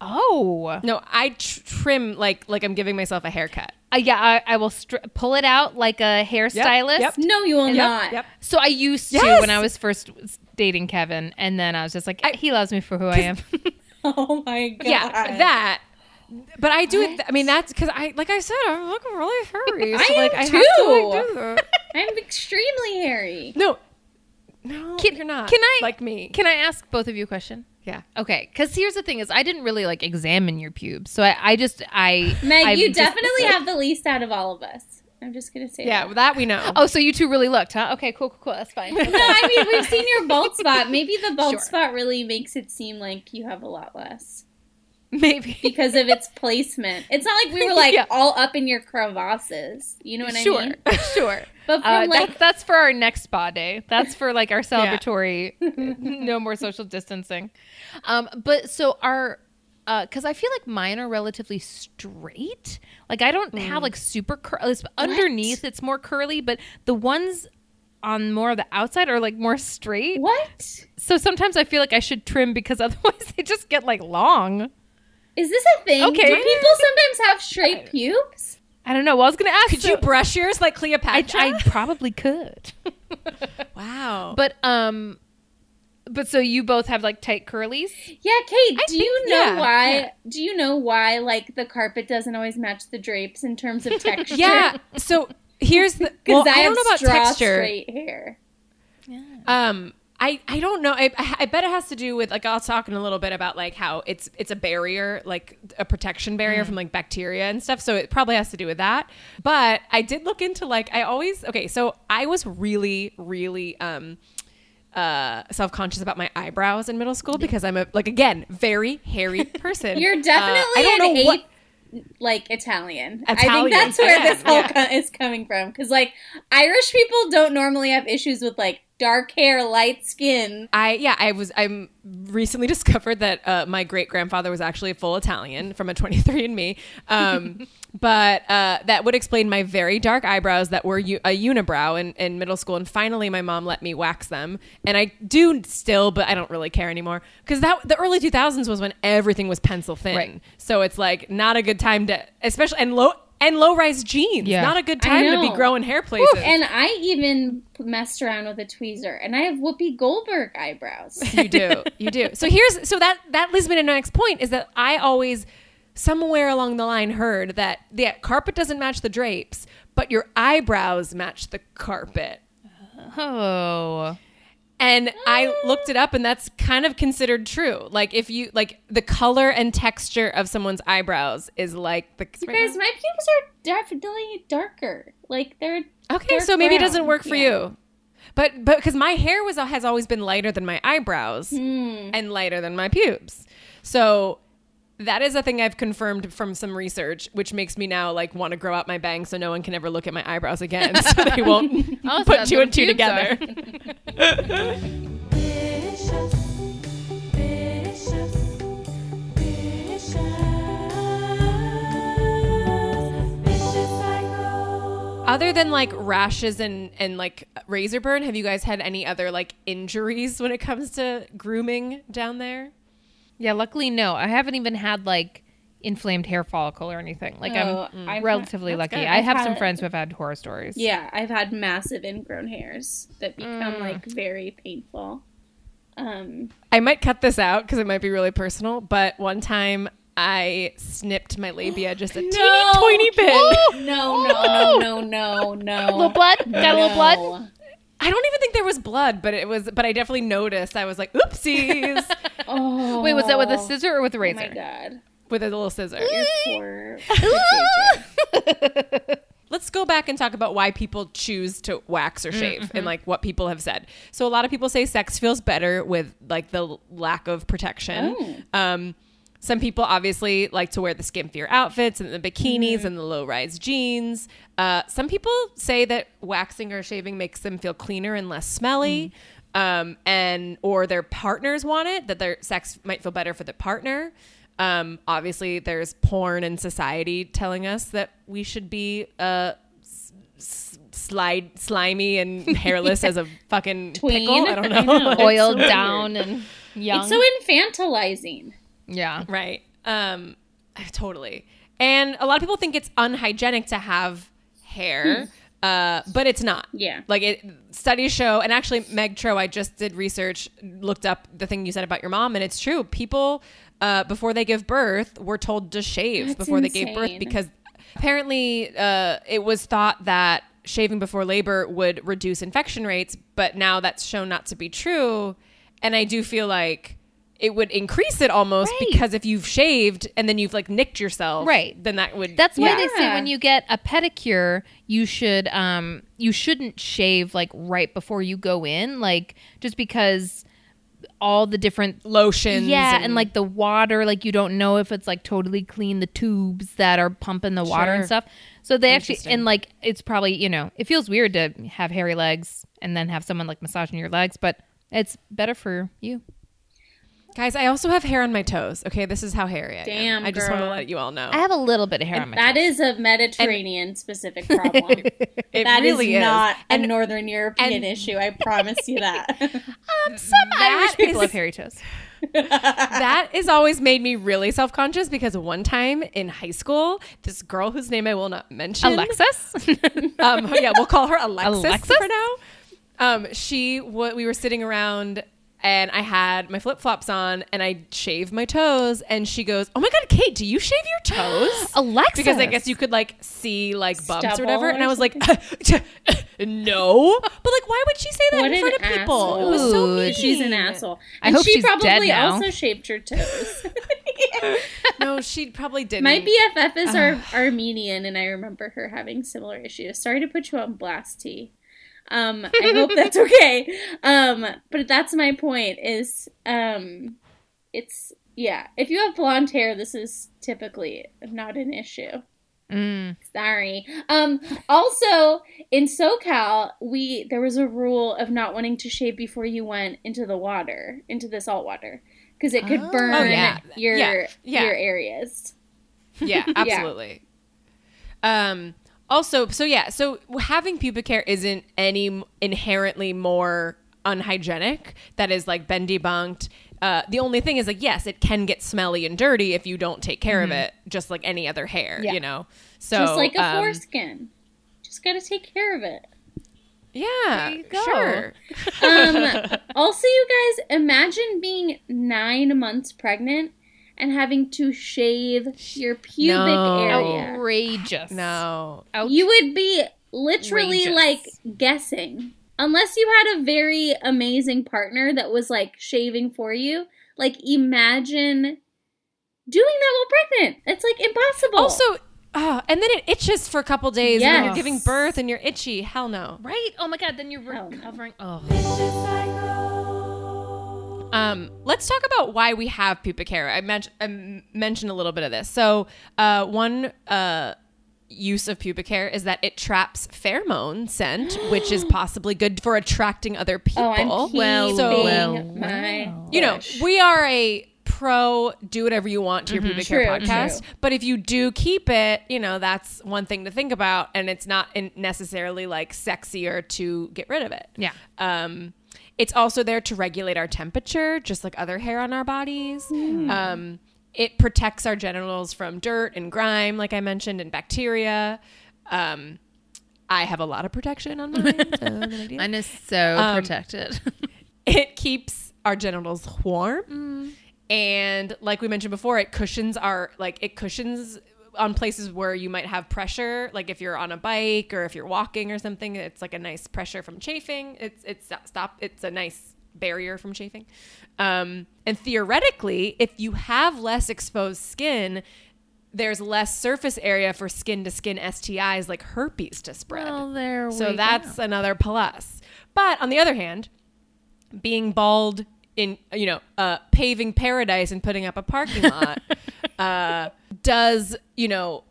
Oh. no, I tr- trim like like I'm giving myself a haircut. Uh, yeah, I, I will str- pull it out like a hairstylist. yep. No, you will Yep, not. Yep. So I used to when I was first dating Kevin, and then I was just like, he loves me for who I am. Oh my god. Yeah, that. But I do it. I mean, that's because I, like I said, I'm looking really hairy. I so, am like, I have too. to like, do. I'm extremely hairy. No, no, Can- you're not. can I- like me? Can I ask both of you a question? yeah. Okay, because here's the thing: is I didn't really like examine your pubes, so I, I just I Meg, I'm you just- definitely have the least out of all of us. I'm just gonna say Yeah, that. well, that we know. Oh, so you two really looked, huh? Okay, cool, cool, cool. That's fine. No, I mean we've seen your bald spot. Maybe the bald Sure. spot really makes it seem like you have a lot less Maybe. because of its placement. It's not like we were like Yeah. all up in your crevasses. You know what sure, I mean? sure. Sure. But from Uh, like that's, that's for our next spa day. That's for like our celebratory, no more social distancing. Um, but so our, because I feel like mine are relatively straight. Like I don't have like super curly. Underneath, it's more curly, but the ones on more of the outside are like more straight. what So sometimes I feel like I should trim because otherwise they just get like long. Is this a thing? Okay. Do people sometimes have straight pubes? I don't know. Well, I was gonna ask. Could so- you brush yours like Cleopatra? I probably could. wow. But um, but so you both have like tight curlies. Yeah, Kate. do you know yeah, why? yeah. Do you know why? Like the carpet doesn't always match the drapes in terms of texture. yeah. So here's the Because well, I, I, don't know about texture. straight hair. Yeah. Um, I, I don't know. I, I bet it has to do with like I'll talk in a little bit about like how it's it's a barrier, like a protection barrier from like bacteria and stuff. So it probably has to do with that. But I did look into like I always okay. So I was really really um uh self-conscious about my eyebrows in middle school because I'm a like again very hairy person. You're Uh, definitely I don't an know what like Italian. I think that's where yeah, this whole yeah. co- is coming from. Because like Irish people don't normally have issues with like dark hair, light skin. I yeah, I was I'm recently discovered that uh, my great grandfather was actually a full Italian from a 23andMe. Um, but uh, that would explain my very dark eyebrows that were u- a unibrow in, in middle school. And finally, my mom let me wax them, and I do still, but I don't really care anymore because that the early 2000s was when everything was pencil thin. Right. So it's like not a good time to, especially and low. And low rise jeans. Yeah. Not a good time to be growing hair places. And I even messed around with a tweezer, and I have Whoopi Goldberg eyebrows. you do you do so here's so that that leads me to my next point is that i always somewhere along the line heard that the carpet doesn't match the drapes but your eyebrows match the carpet Oh. And i looked it up and that's kind of considered true like if you like the color and texture of someone's eyebrows is like the Guys, my pupils are definitely darker. Like they're Okay, so maybe it doesn't work for Yeah. you. But but because my hair was has always been lighter than my eyebrows Hmm. and lighter than my pubes. So that is a thing I've confirmed from some research, which makes me now like want to grow out my bangs so no one can ever look at my eyebrows again, so they won't Oh, put two and two together. Other than like rashes and and like razor burn, have you guys had any other like injuries when it comes to grooming down there? Yeah, luckily no. I haven't even had like inflamed hair follicle or anything. Like Oh, I'm I've- relatively that's lucky. I I've have some friends who have had horror stories. Yeah, I've had massive ingrown hairs that Mm. become like very painful. Um, I might cut this out because it might be really personal, but one time I snipped my labia just a teeny tiny bit. no, no, no, no, no, no. little blood? Got a little blood? No. I don't even think there was blood, but it was. But I definitely noticed. I was like, "Oopsies!" Oh, Wait, was that with a scissor or with a Oh razor? my god, with a little scissor. your poor, poor JJ. Let's go back and talk about why people choose to wax or shave and like what people have said. So a lot of people say sex feels better with like the lack of protection. Um, some people obviously like to wear the skimpier outfits and the bikinis and the low rise jeans. Uh, some people say that waxing or shaving makes them feel cleaner and less smelly. Um, and or their partners want it that their sex might feel better for the partner. Um, obviously, there's porn and society telling us that we should be uh, s- slide slimy and hairless as a fucking Tween. pickle. I don't know. I know. Oiled so down and young. It's so infantilizing. Yeah. Right. Um, totally. And a lot of people think it's unhygienic to have hair, uh, but it's not. Yeah. Like it, studies show, and actually, Meg Tro, I just did research, looked up the thing you said about your mom, and it's true. People, uh, before they give birth, were told to shave That's before they gave birth because apparently uh, it was thought that shaving before labor would reduce infection rates, but now that's shown not to be true. And I do feel like it would increase it almost Right. because if you've shaved and then you've like nicked yourself, Right. Then that would That's why yeah. they say when you get a pedicure, you should um you shouldn't shave like right before you go in, like just because all the different lotions, yeah, and, like the water, like you don't know if it's like totally clean the tubes that are pumping the water and stuff. So they actually and like it's probably you know it feels weird to have hairy legs and then have someone like massaging your legs, but it's better for you. Guys, I also have hair on my toes. Okay, this is how hairy I Damn, am. I just want to let you all know. I have a little bit of hair on my That toes. is a Mediterranean specific problem. it That is really is. not And a Northern European and- issue. I promise you that. some Irish that people is- have hairy toes. that has always made me really self conscious because one time in high school, this girl whose name I will not mention, Alexis. um, yeah, we'll call her Alexis, Alexis? for now. Um, she, w- we were sitting around and I had my flip flops on and I shaved my toes. And she goes, "Oh my god, Kate, do you shave your toes?" Alexis. because I guess you could like see like bumps Stubble or whatever. And or I was like, no. But like, why would she say that What in front an of people? It was so Ooh, mean. She's an asshole. I And hope she she's dead probably now. also shaved her toes. No, she probably didn't. My BFF is Ar- Armenian, and I remember her having similar issues. Sorry to put you on blast, T. Um, I hope that's okay. Um, but that's my point. Is um, it's yeah. If you have blonde hair, this is typically not an issue. Mm. Sorry. Um, also, in SoCal, we there was a rule of not wanting to shave before you went into the water, into the salt water, because it could Oh. burn Oh, yeah. your Yeah. Yeah. your areas. Yeah, absolutely. Um also, so yeah, so having pubic hair isn't any inherently more unhygienic. That is like been debunked. Uh, the only thing is like yes, it can get smelly and dirty if you don't take care of it, just like any other hair, Mm-hmm. Yeah. you know. So Just like a um, foreskin. Just got to take care of it. Yeah, you go. sure. Um, also, you guys, imagine being nine months pregnant and having to shave your pubic No. area. Outrageous. No, Ouch. You would be literally Outrageous. like guessing. Unless you had a very amazing partner that was like shaving for you. Like, imagine doing that while pregnant. It's like impossible. Also, oh, and then it itches for a couple days and when you're giving birth and you're itchy. Hell no. Right? Oh my god, then you're Oh, no. recovering. Oh. Um, let's talk about why we have pubic hair. I, men- I mentioned a little bit of this. So, uh, one uh, use of pubic hair is that it traps pheromone scent, which is possibly good for attracting other people. oh, I'm keeping Well, well, my. you know, we are a pro do whatever you want to your pubic hair Mm-hmm. Podcast. true. But if you do keep it, you know, that's one thing to think about. And it's not in- necessarily like sexier to get rid of it. Yeah. Um, it's also there to regulate our temperature, just like other hair on our bodies. Um, it protects our genitals from dirt and grime, like I mentioned, and bacteria. Um, I have a lot of protection on mine. so no big deal. Mine is so Um, protected. it keeps our genitals warm Mm. and like we mentioned before it cushions our like it cushions on places where you might have pressure like if you're on a bike or if you're walking or something it's like a nice pressure from chafing it's it's stop it's a nice barrier from chafing um, and theoretically if you have less exposed skin there's less surface area for skin to skin STIs like herpes to spread well, there so that's go. another plus. But on the other hand, being bald in you know uh, paving paradise and putting up a parking lot uh, does you know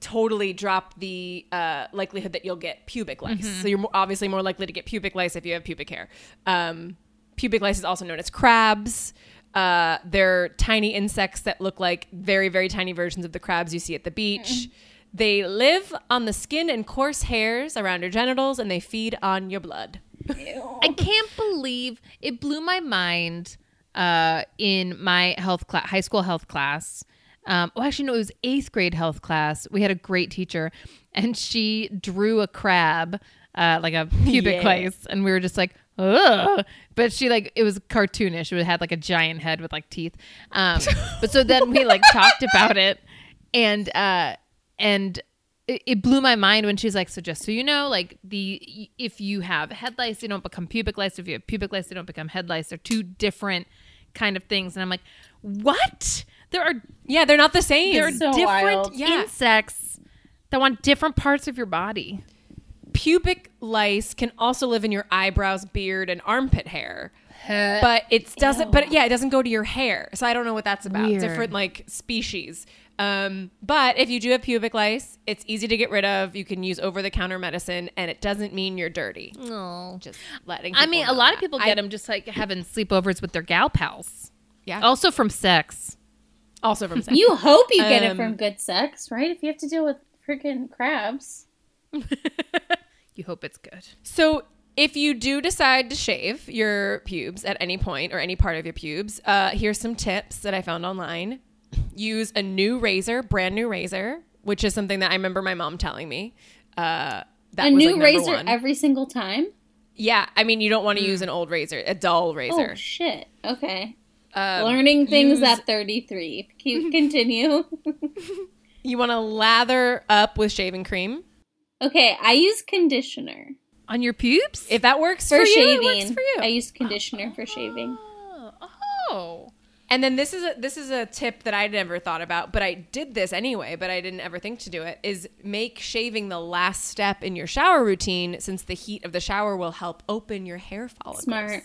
totally drop the uh, likelihood that you'll get pubic lice. So you're obviously more likely to get pubic lice if you have pubic hair. Um, pubic lice is also known as crabs. Uh, they're tiny insects that look like very, very tiny versions of the crabs you see at the beach. They live on the skin and coarse hairs around your genitals and they feed on your blood. I can't believe it blew my mind uh, in my health class, high school health class. Um, oh, actually, no, it was eighth grade health class. We had a great teacher, and she drew a crab, uh, like a pubic Yeah. lice, and we were just like, ugh. But she like it was cartoonish. It had like a giant head with like teeth. Um, but so then we like talked about it, and uh, and it, it blew my mind when she's like, so just so you know, like the if you have head lice, they don't become pubic lice. If you have pubic lice, they don't become head lice. They're two different kind of things. And I'm like, what? There are Yeah, they're not the same. there are So different wild. Yeah. insects that want different parts of your body. pubic lice can also live in your eyebrows, beard, and armpit hair. But it doesn't. But yeah, it doesn't go to your hair. So I don't know what that's about. Weird. Different like species. Um, but if you do have pubic lice, it's easy to get rid of. You can use over-the-counter medicine, and it doesn't mean you're dirty. No. Just letting. I people mean, a know lot of that. people I- get them just like having sleepovers with their gal pals. Yeah. Also from sex. Also from sex. You hope you get Um, it from good sex, right? If you have to deal with freaking crabs. You hope it's good. So if you do decide to shave your pubes at any point or any part of your pubes, uh, here's some tips that I found online. Use a new razor, brand new razor, which is something that I remember my mom telling me. Uh, that a was, new like, razor one. every single time. Yeah, I mean, you don't want to use an old razor, a dull razor. Oh shit. Okay. Um, Learning things use- at 33. Keep continue. You want to lather up with shaving cream. okay, I use conditioner On your pubes? If that works for, for, you, shaving. it works for you. I use conditioner for shaving. oh. And then this is a this is a tip that I never thought about, but I did this anyway, but I didn't ever think to do it. Is make shaving the last step in your shower routine, since the heat of the shower will help open your hair follicles. Smart.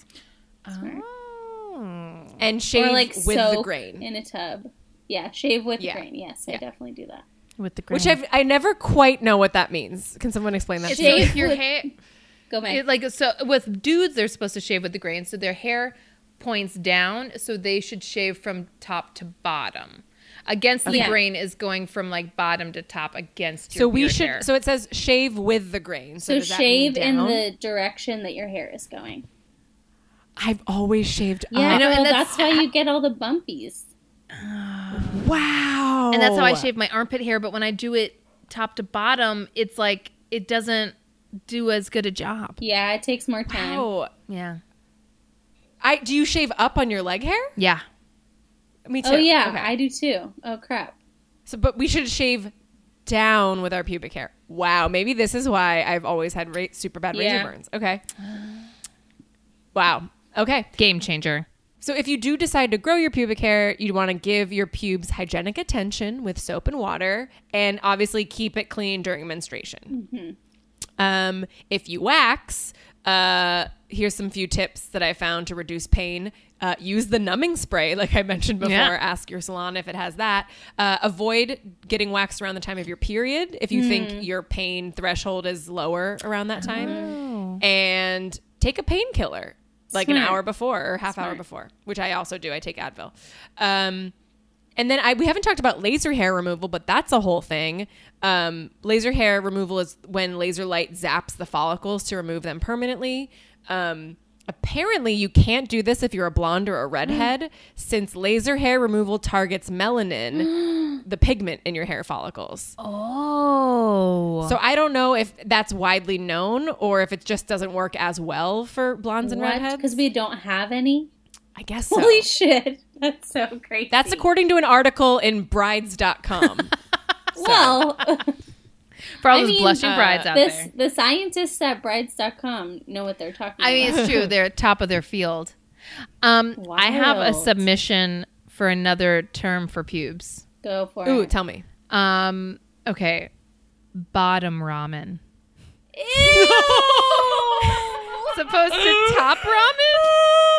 Oh. And shave or like with soak the grain, in a tub. Yeah, shave with Yeah. grain. Yes, I definitely do that. With the grain. which I've, I never quite know what that means. Can someone explain that? It's to me? Shave your hair Go back. it, like so with dudes they're supposed to shave with the grain so their hair points down so they should shave from top to bottom against the Yeah. grain is going from like bottom to top against your So we beard should. hair. So it says shave with the grain. So, so does that mean shave in the direction that your hair is going. I've always shaved. Yeah, up. know, and oh, that's- that's, why you get all the bumpies. Wow. and that's how I shave my armpit hair but when I do it top to bottom it's like it doesn't do as good a job Yeah, it takes more time. Wow. yeah I do you shave up on your leg hair? yeah Me too. Oh yeah, Okay. I do too. Oh crap. So, but we should shave down with our pubic hair. Wow, maybe this is why I've always had ra- super bad razor Yeah. burns. Okay. Wow. Okay. game changer So if you do decide to grow your pubic hair, you want to give your pubes hygienic attention with soap and water, and obviously keep it clean during menstruation. Um, if you wax, uh, here's some few tips that I found to reduce pain. Uh, use the numbing spray, like I mentioned before. Yeah. Ask your salon if it has that. Uh, avoid getting waxed around the time of your period if you think your pain threshold is lower around that time. And take a painkiller like an hour before or half hour before, which I also do. I take Advil. Um, and then I we haven't talked about laser hair removal, but that's a whole thing. Um, laser hair removal is when laser light zaps the follicles to remove them permanently. Um, apparently, you can't do this if you're a blonde or a redhead, since laser hair removal targets melanin, the pigment in your hair follicles. oh So I don't know if that's widely known or if it just doesn't work as well for blondes and redheads. Because we don't have any. I guess so. Holy shit, that's so crazy. That's according to an article in brides.com. well. for all I those mean, blushing uh, brides out this there the scientists at brides.com know what they're talking about. I mean, it's true. They're top of their field. Um, I have a submission for another term for pubes. Go for Ooh, it. Ooh, tell me. Um, okay, bottom ramen. Ew! Supposed to top ramen,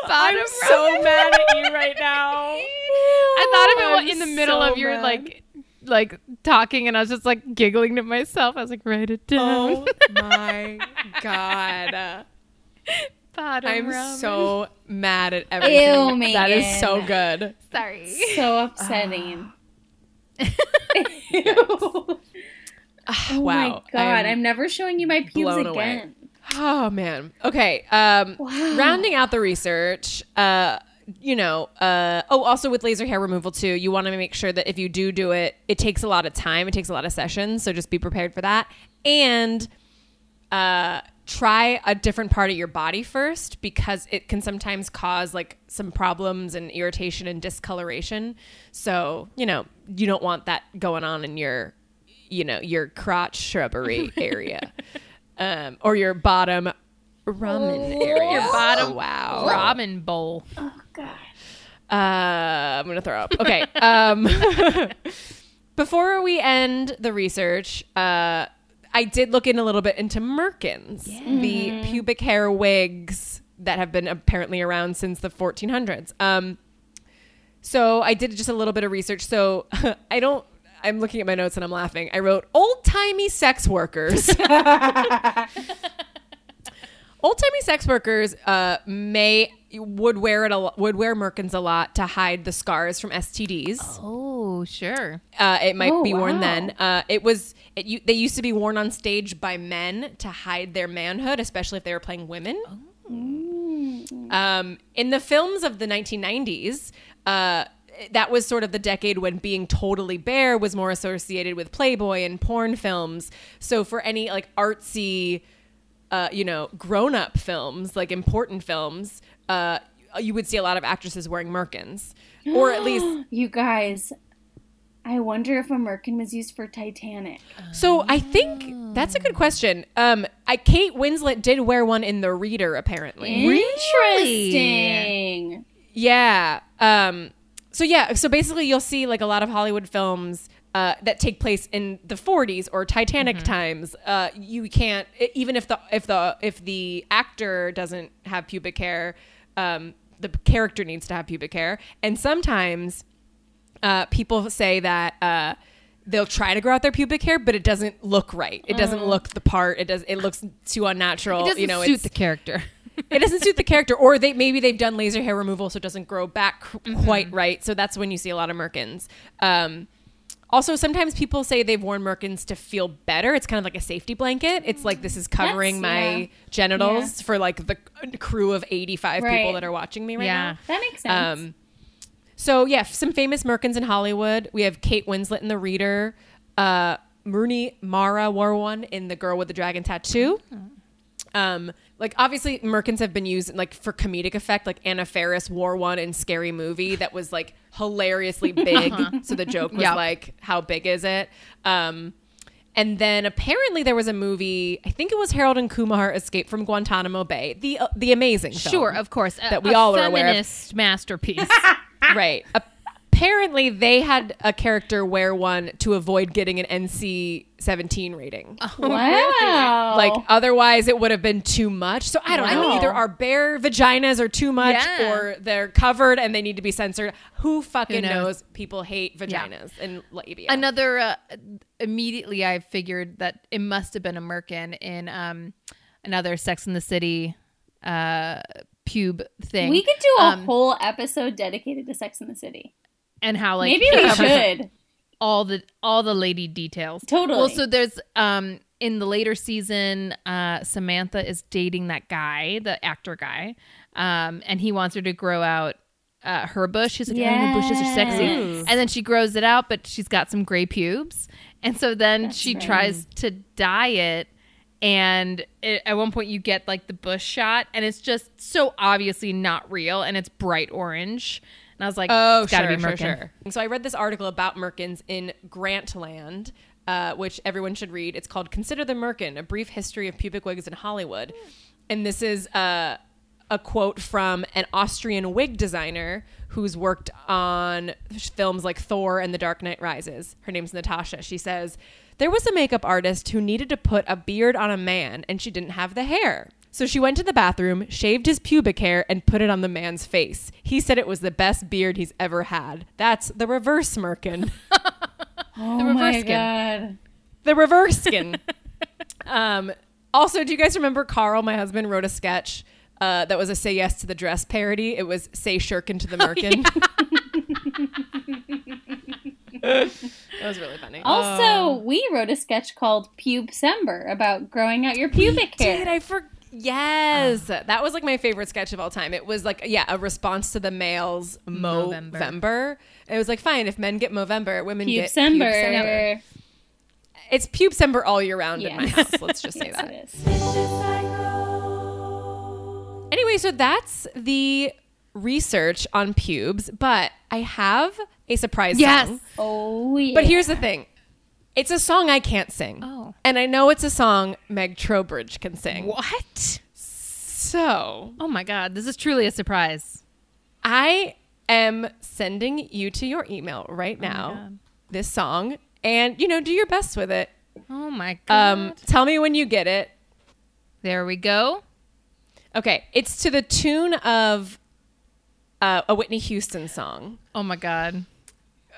bottom so mad at you right now. I thought of I'm in the middle so of your mad. like, like talking, and I was just like giggling to myself. I was like, write it down. Oh my god. bottom I'm ramen. so mad at everything. Ew, that is so good. sorry. so upsetting. Ah. oh wow. my god, I'm- I'm, never showing you my pubes again. away. Oh man. Okay. Um Wow. rounding out the research, uh you know, uh oh also with laser hair removal too, you want to make sure that if you do do it, it takes a lot of time, it takes a lot of sessions, so just be prepared for that. And uh try a different part of your body first because it can sometimes cause like some problems and irritation and discoloration. So, you know, you don't want that going on in your you know, your crotch shrubbery area. Um, or your bottom ramen area. Your bottom Oh, wow. ramen bowl. Oh god. Uh, I'm gonna throw up. Okay. Um, before we end the research, uh, I did look in a little bit into Merkins, the pubic hair wigs that have been apparently around since the 1400s. Um, so I did just a little bit of research. So I don't. I'm looking at my notes and I'm laughing. I wrote old timey sex workers. old timey sex workers uh, may would wear it a lo- would wear merkins a lot to hide the scars from STDs. Oh, sure. Uh, it might Oh, be worn wow. then. Uh, it was it, you, they used to be worn on stage by men to hide their manhood, especially if they were playing women. Um, in the films of the 1990s, uh, that was sort of the decade when being totally bare was more associated with Playboy and porn films. So for any like artsy uh, you know, grown up films, like important films, uh, you would see a lot of actresses wearing merkins, or at least. You guys, I wonder if a merkin was used for Titanic. So I think that's a good question. Um, I Kate Winslet did wear one in The Reader, apparently. Interesting. Yeah. Um, so yeah. So basically, you'll see like a lot of Hollywood films. Uh, that take place in the 40s or Titanic times. Uh, you can't even if the if the if the actor doesn't have pubic hair, um, the character needs to have pubic hair. And sometimes uh, people say that uh, they'll try to grow out their pubic hair, but it doesn't look right. It doesn't look the part. It does. It looks too unnatural. It doesn't you know, suit it's- the character. It doesn't suit the character or they maybe they've done laser hair removal so it doesn't grow back Mm-hmm. quite right so that's when you see a lot of merkins um, also sometimes people say they've worn merkins to feel better it's kind of like a safety blanket it's like this is covering That's- my yeah. genitals for like the crew of 85 Right. people that are watching me right now. Yeah. That makes sense. um, so yeah, some famous Merkins in Hollywood. We have Kate Winslet in The Reader. Uh, Rooney Mara wore one in The Girl with the Dragon Tattoo. Um, like obviously Merkins have been used like for comedic effect. Like Anna Faris wore one in Scary Movie that was like hilariously big. So the joke was Yep. like, how big is it? Um, and then apparently there was a movie. I think it was Harold and Kumar Escape from Guantanamo Bay. The uh, the amazing film Sure, of course. A- that we a all are aware of feminist masterpiece. right. Apparently, they had a character wear one to avoid getting an NC-17 rating. wow. Like otherwise, it would have been too much. So I don't know. Either our bare vaginas are too much, Yeah. or they're covered and they need to be censored. Who fucking Who knows? knows? People hate vaginas and labia. Another uh, immediately, I figured that it must have been a merkin in um, another Sex in the City uh, pube thing. we could do a Um, whole episode dedicated to Sex in the City. And how like Maybe we should. all the all the lady details. Totally. Well, so there's um in the later season, uh, Samantha is dating that guy, the actor guy, um, and he wants her to grow out uh, her bush. She's like, "Oh, your bushes are sexy," Yes. and then she grows it out, but she's got some gray pubes, and so then That's she right. tries to dye it. And it, at one point, you get like the bush shot, and it's just so obviously not real, and it's bright orange. And I was like, Oh, it's gotta sure, be sure, Merkin. sure. So I read this article about Merkins in Grantland, uh, which everyone should read. It's called "Consider the Merkin: A Brief History of Pubic Wigs in Hollywood," and this is uh, a quote from an Austrian wig designer who's worked on films like Thor and The Dark Knight Rises. Her name's Natasha. She says. There was a makeup artist who needed to put a beard on a man and she didn't have the hair. So she went to the bathroom, shaved his pubic hair, and put it on the man's face. He said it was the best beard he's ever had. That's the reverse Merkin. Oh reverse my skin. god. the reverse skin. um, also, do you guys remember Carl, my husband, wrote a sketch uh, that was a "Say Yes to the Dress" parody? It was "Say Shirkin to the Merkin." that was really funny. Also, we wrote a sketch called Pubecember about growing out your pubic hair. Did I for Yes, that was like my favorite sketch of all time. It was like yeah, a response to the males Movember. Movember. It was like fine if men get Movember, women get Pubecember. Pubecember. It's Pubecember all year round in my house. Let's just say Yes, that. Anyway, so that's the research on pubes, but I have a surprise Yes. song. Oh yeah. But here's the thing. It's a song I can't sing. Oh. And I know it's a song Meg Trowbridge can sing. What? So Oh my god, this is truly a surprise. I am sending you to your email right now God. this song and you know do your best with it. Oh my god. Um tell me when you get it. there we go. Okay, it's to the tune of uh, a Whitney Houston song. Oh my god.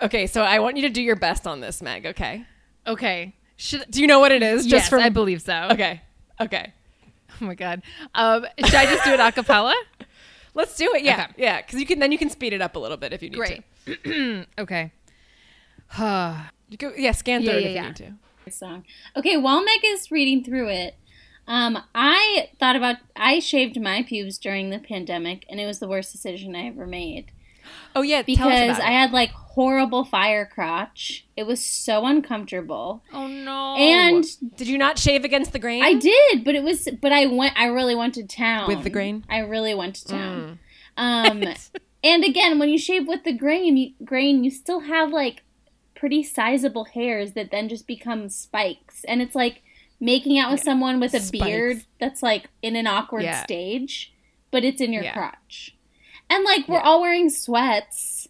Okay, so I want you to do your best on this, Meg, okay? Okay. Should Do you know what it is? yes, from I believe so. Okay. Okay. Oh my god. Um, should I just do it a cappella? Let's do it. Yeah. Okay. Yeah, cuz you can then you can speed it up a little bit if you need Great. to. okay. You go, yeah, scan through it yeah, if yeah. you need to. song. Okay, while Meg is reading through it, um, I thought about I shaved my pubes during the pandemic, and it was the worst decision I ever made. Oh yeah, tell us because about I had like horrible fire crotch. It was so uncomfortable. Oh no. And Did you not shave against the grain? I did, but it was but I went I really went to town. With the grain? I really went to town. Um and again, when you shave with the grain, you, grain, you still have like pretty sizable hairs that then just become spikes. And it's like making out with someone with a Spikes. beard that's like in an awkward Yeah. stage, but it's in your Yeah. crotch. And like we're all wearing sweats.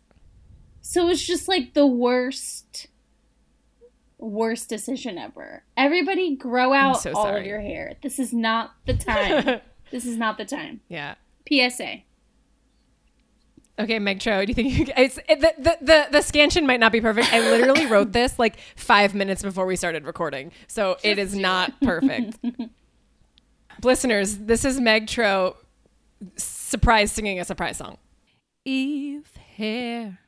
So it's just like the worst worst decision ever. Everybody grow out so all of your hair. This is not the time. this is not the time. yeah. PSA. Okay, Meg Cho, do you think you it's, it, the, the the the scansion might not be perfect? I literally wrote this like five minutes before we started recording, so it is not perfect. Listeners, this is Meg Tro surprise singing a surprise song. if hair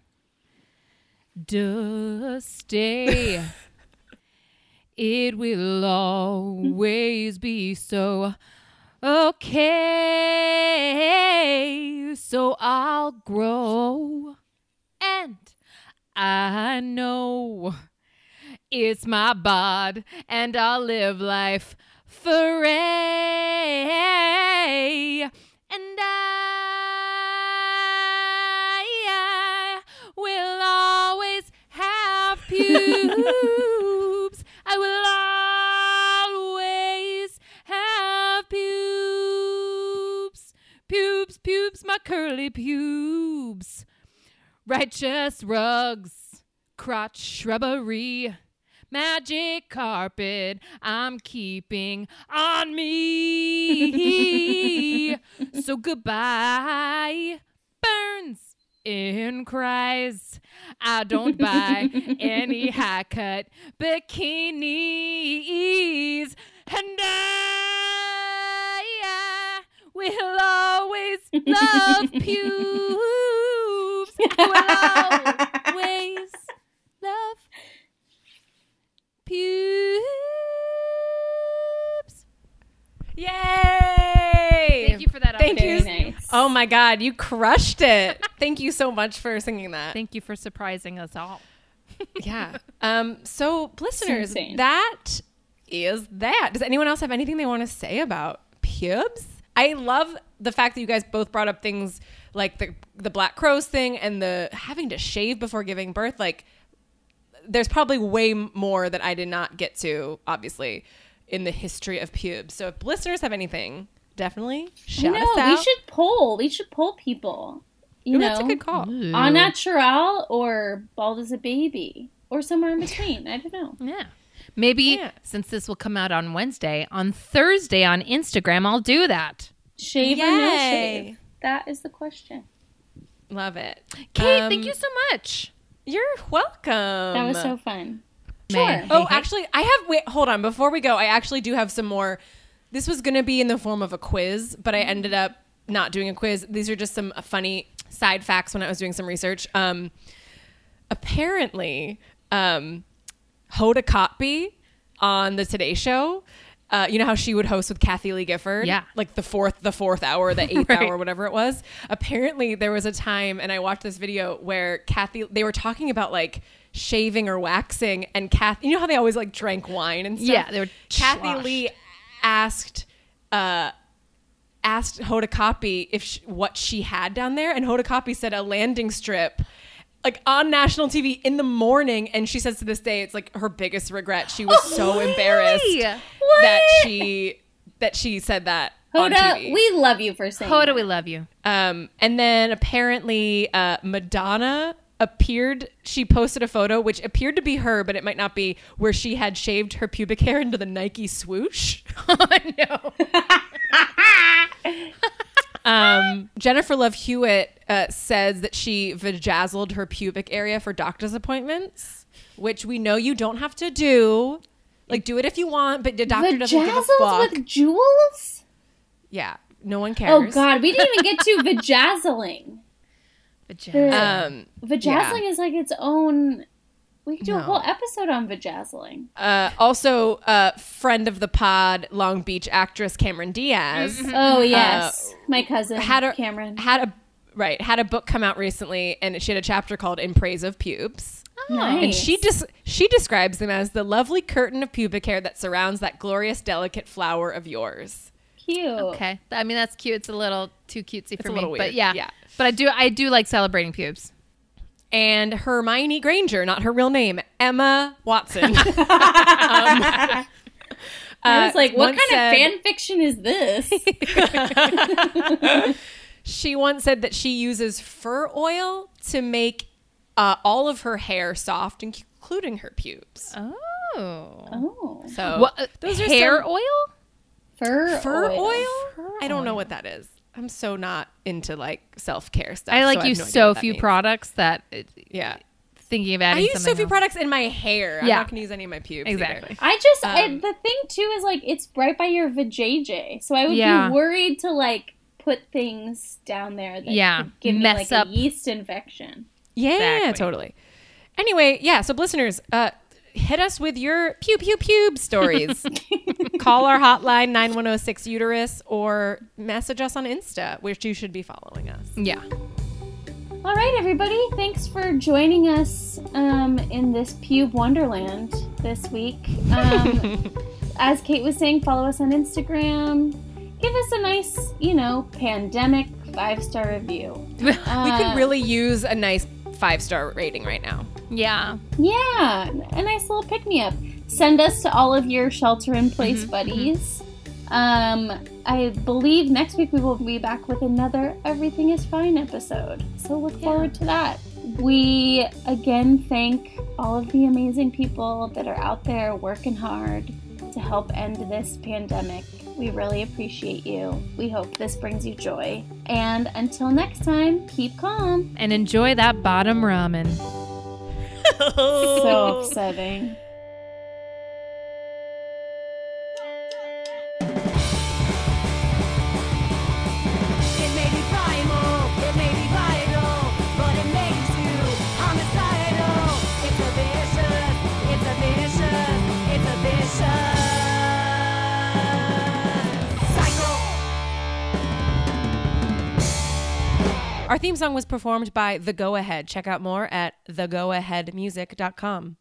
does stay, it will always be so. Okay, so I'll grow, and I know it's my bod, and I'll live life forever. And I, I will always have pubes. I will always have pubes. Pubes, pubes, my curly pubes. Righteous rugs, crotch shrubbery, magic carpet I'm keeping on me. so goodbye, burns in cries. I don't buy any high cut bikinis, and I, I will always love pubes. Will always pubes. Yay! Thank you for that. Thank update. you. Nice. Oh my God, you crushed it! Thank you so much for singing that. Thank you for surprising us all. yeah. Um. So, listeners, that is that. Does anyone else have anything they want to say about pubes? I love the fact that you guys both brought up things like the the Black Crowes thing and the having to shave before giving birth. Like, there's probably way more that I did not get to, obviously, in the history of pubes. So, if listeners have anything, definitely shout no, us out. we should poll. We should poll people. You Ooh, know, that's a good call. au natural or bald as a baby or somewhere in between. I don't know. Yeah. Maybe Yeah. since this will come out on Wednesday, on Thursday on Instagram, I'll do that. Shave or no shave? That is the question. Love it. Kate, Um, thank you so much. You're welcome. That was so fun. Sure. Oh, actually, I have. Wait, hold on. Before we go, I actually do have some more. This was going to be in the form of a quiz, but I ended up not doing a quiz. These are just some funny side facts when I was doing some research. Um, apparently, um, Hoda Kotb on the Today Show. Uh, you know how she would host with Kathie Lee Gifford, Yeah. like the fourth, the fourth hour, the eighth Right. hour, whatever it was. Apparently, there was a time, and I watched this video where Kathie, they were talking about like shaving or waxing, and Kathie, you know how they always like drank wine and stuff. Yeah, they were Kathie sloshed. Lee asked, uh, asked Hoda Kotb if sh what she had down there, and Hoda Kotb said a landing strip. Like on national TV in the morning, and she says to this day, it's like her biggest regret. She was so embarrassed that she that she said that Hoda, we love you for saying Hoda, that. we love you. um, and then apparently uh, Madonna appeared. She posted a photo which appeared to be her, but it might not be, where she had shaved her pubic hair into the Nike swoosh. oh no. Um, Jennifer Love Hewitt uh, says that she vajazzled her pubic area for doctor's appointments, which we know you don't have to do. Like, do it if you want, but the doctor doesn't give a Vajazzles fuck. with jewels? yeah, no one cares. Oh God, we didn't even get to vajazzling. Vagina. Um, Vajazzling is like its own. We could do a whole episode on vajazzling. uh, also, uh, friend of the pod, Long Beach actress Cameron Diaz. Oh yes, my cousin had a Cameron. had a right, had a book come out recently, and she had a chapter called "In Praise of Pubes." Nice. And she just she describes them as the lovely curtain of pubic hair that surrounds that glorious, delicate flower of yours. cute. Okay. I mean, that's cute. It's a little too cutesy for a me. little But yeah. Yeah. But I do I do like celebrating pubes. And Hermione Granger, not her real name, Emma Watson. I was like, what kind said- of fan fiction is this? she once said that she uses fur oil to make uh, all of her hair soft, including her pubes. Oh. oh, So What uh, those are hair oil? fur fur oil. oil. I don't know what that is. I'm so not into like self care stuff. I like so have use no so few means. products that it, Yeah, thinking of I use so few else. products in my hair. Yeah. I'm not gonna use any of my pubes. either. Exactly. I just I, Um, the thing too is like it's right by your vajayjay, so I would Yeah. be worried to like put things down there that Yeah. could give Mess me like up. a yeast infection. Yeah, Exactly. totally. Anyway, yeah. So listeners, uh, hit us with your pew pew pube stories. Call our hotline nine one zero six uterus or message us on Insta, which you should be following us. Yeah. All right, everybody, thanks for joining us um, in this pube wonderland this week. Um, as Kate was saying, follow us on Instagram. Give us a nice, you know, pandemic five star review. we Uh, could really use a nice five star rating right now. Yeah. Yeah, a nice little pick me up. Send us to all of your shelter in place Mm-hmm, buddies. Um, I believe next week we will be back with another Everything is Fine episode. So look forward to that. We again thank all of the amazing people that are out there working hard to help end this pandemic. We really appreciate you. We hope this brings you joy. And until next time, keep calm. And enjoy that bottom ramen. So upsetting. Our theme song was performed by The Go Ahead. Check out more at thegoaheadmusic.com.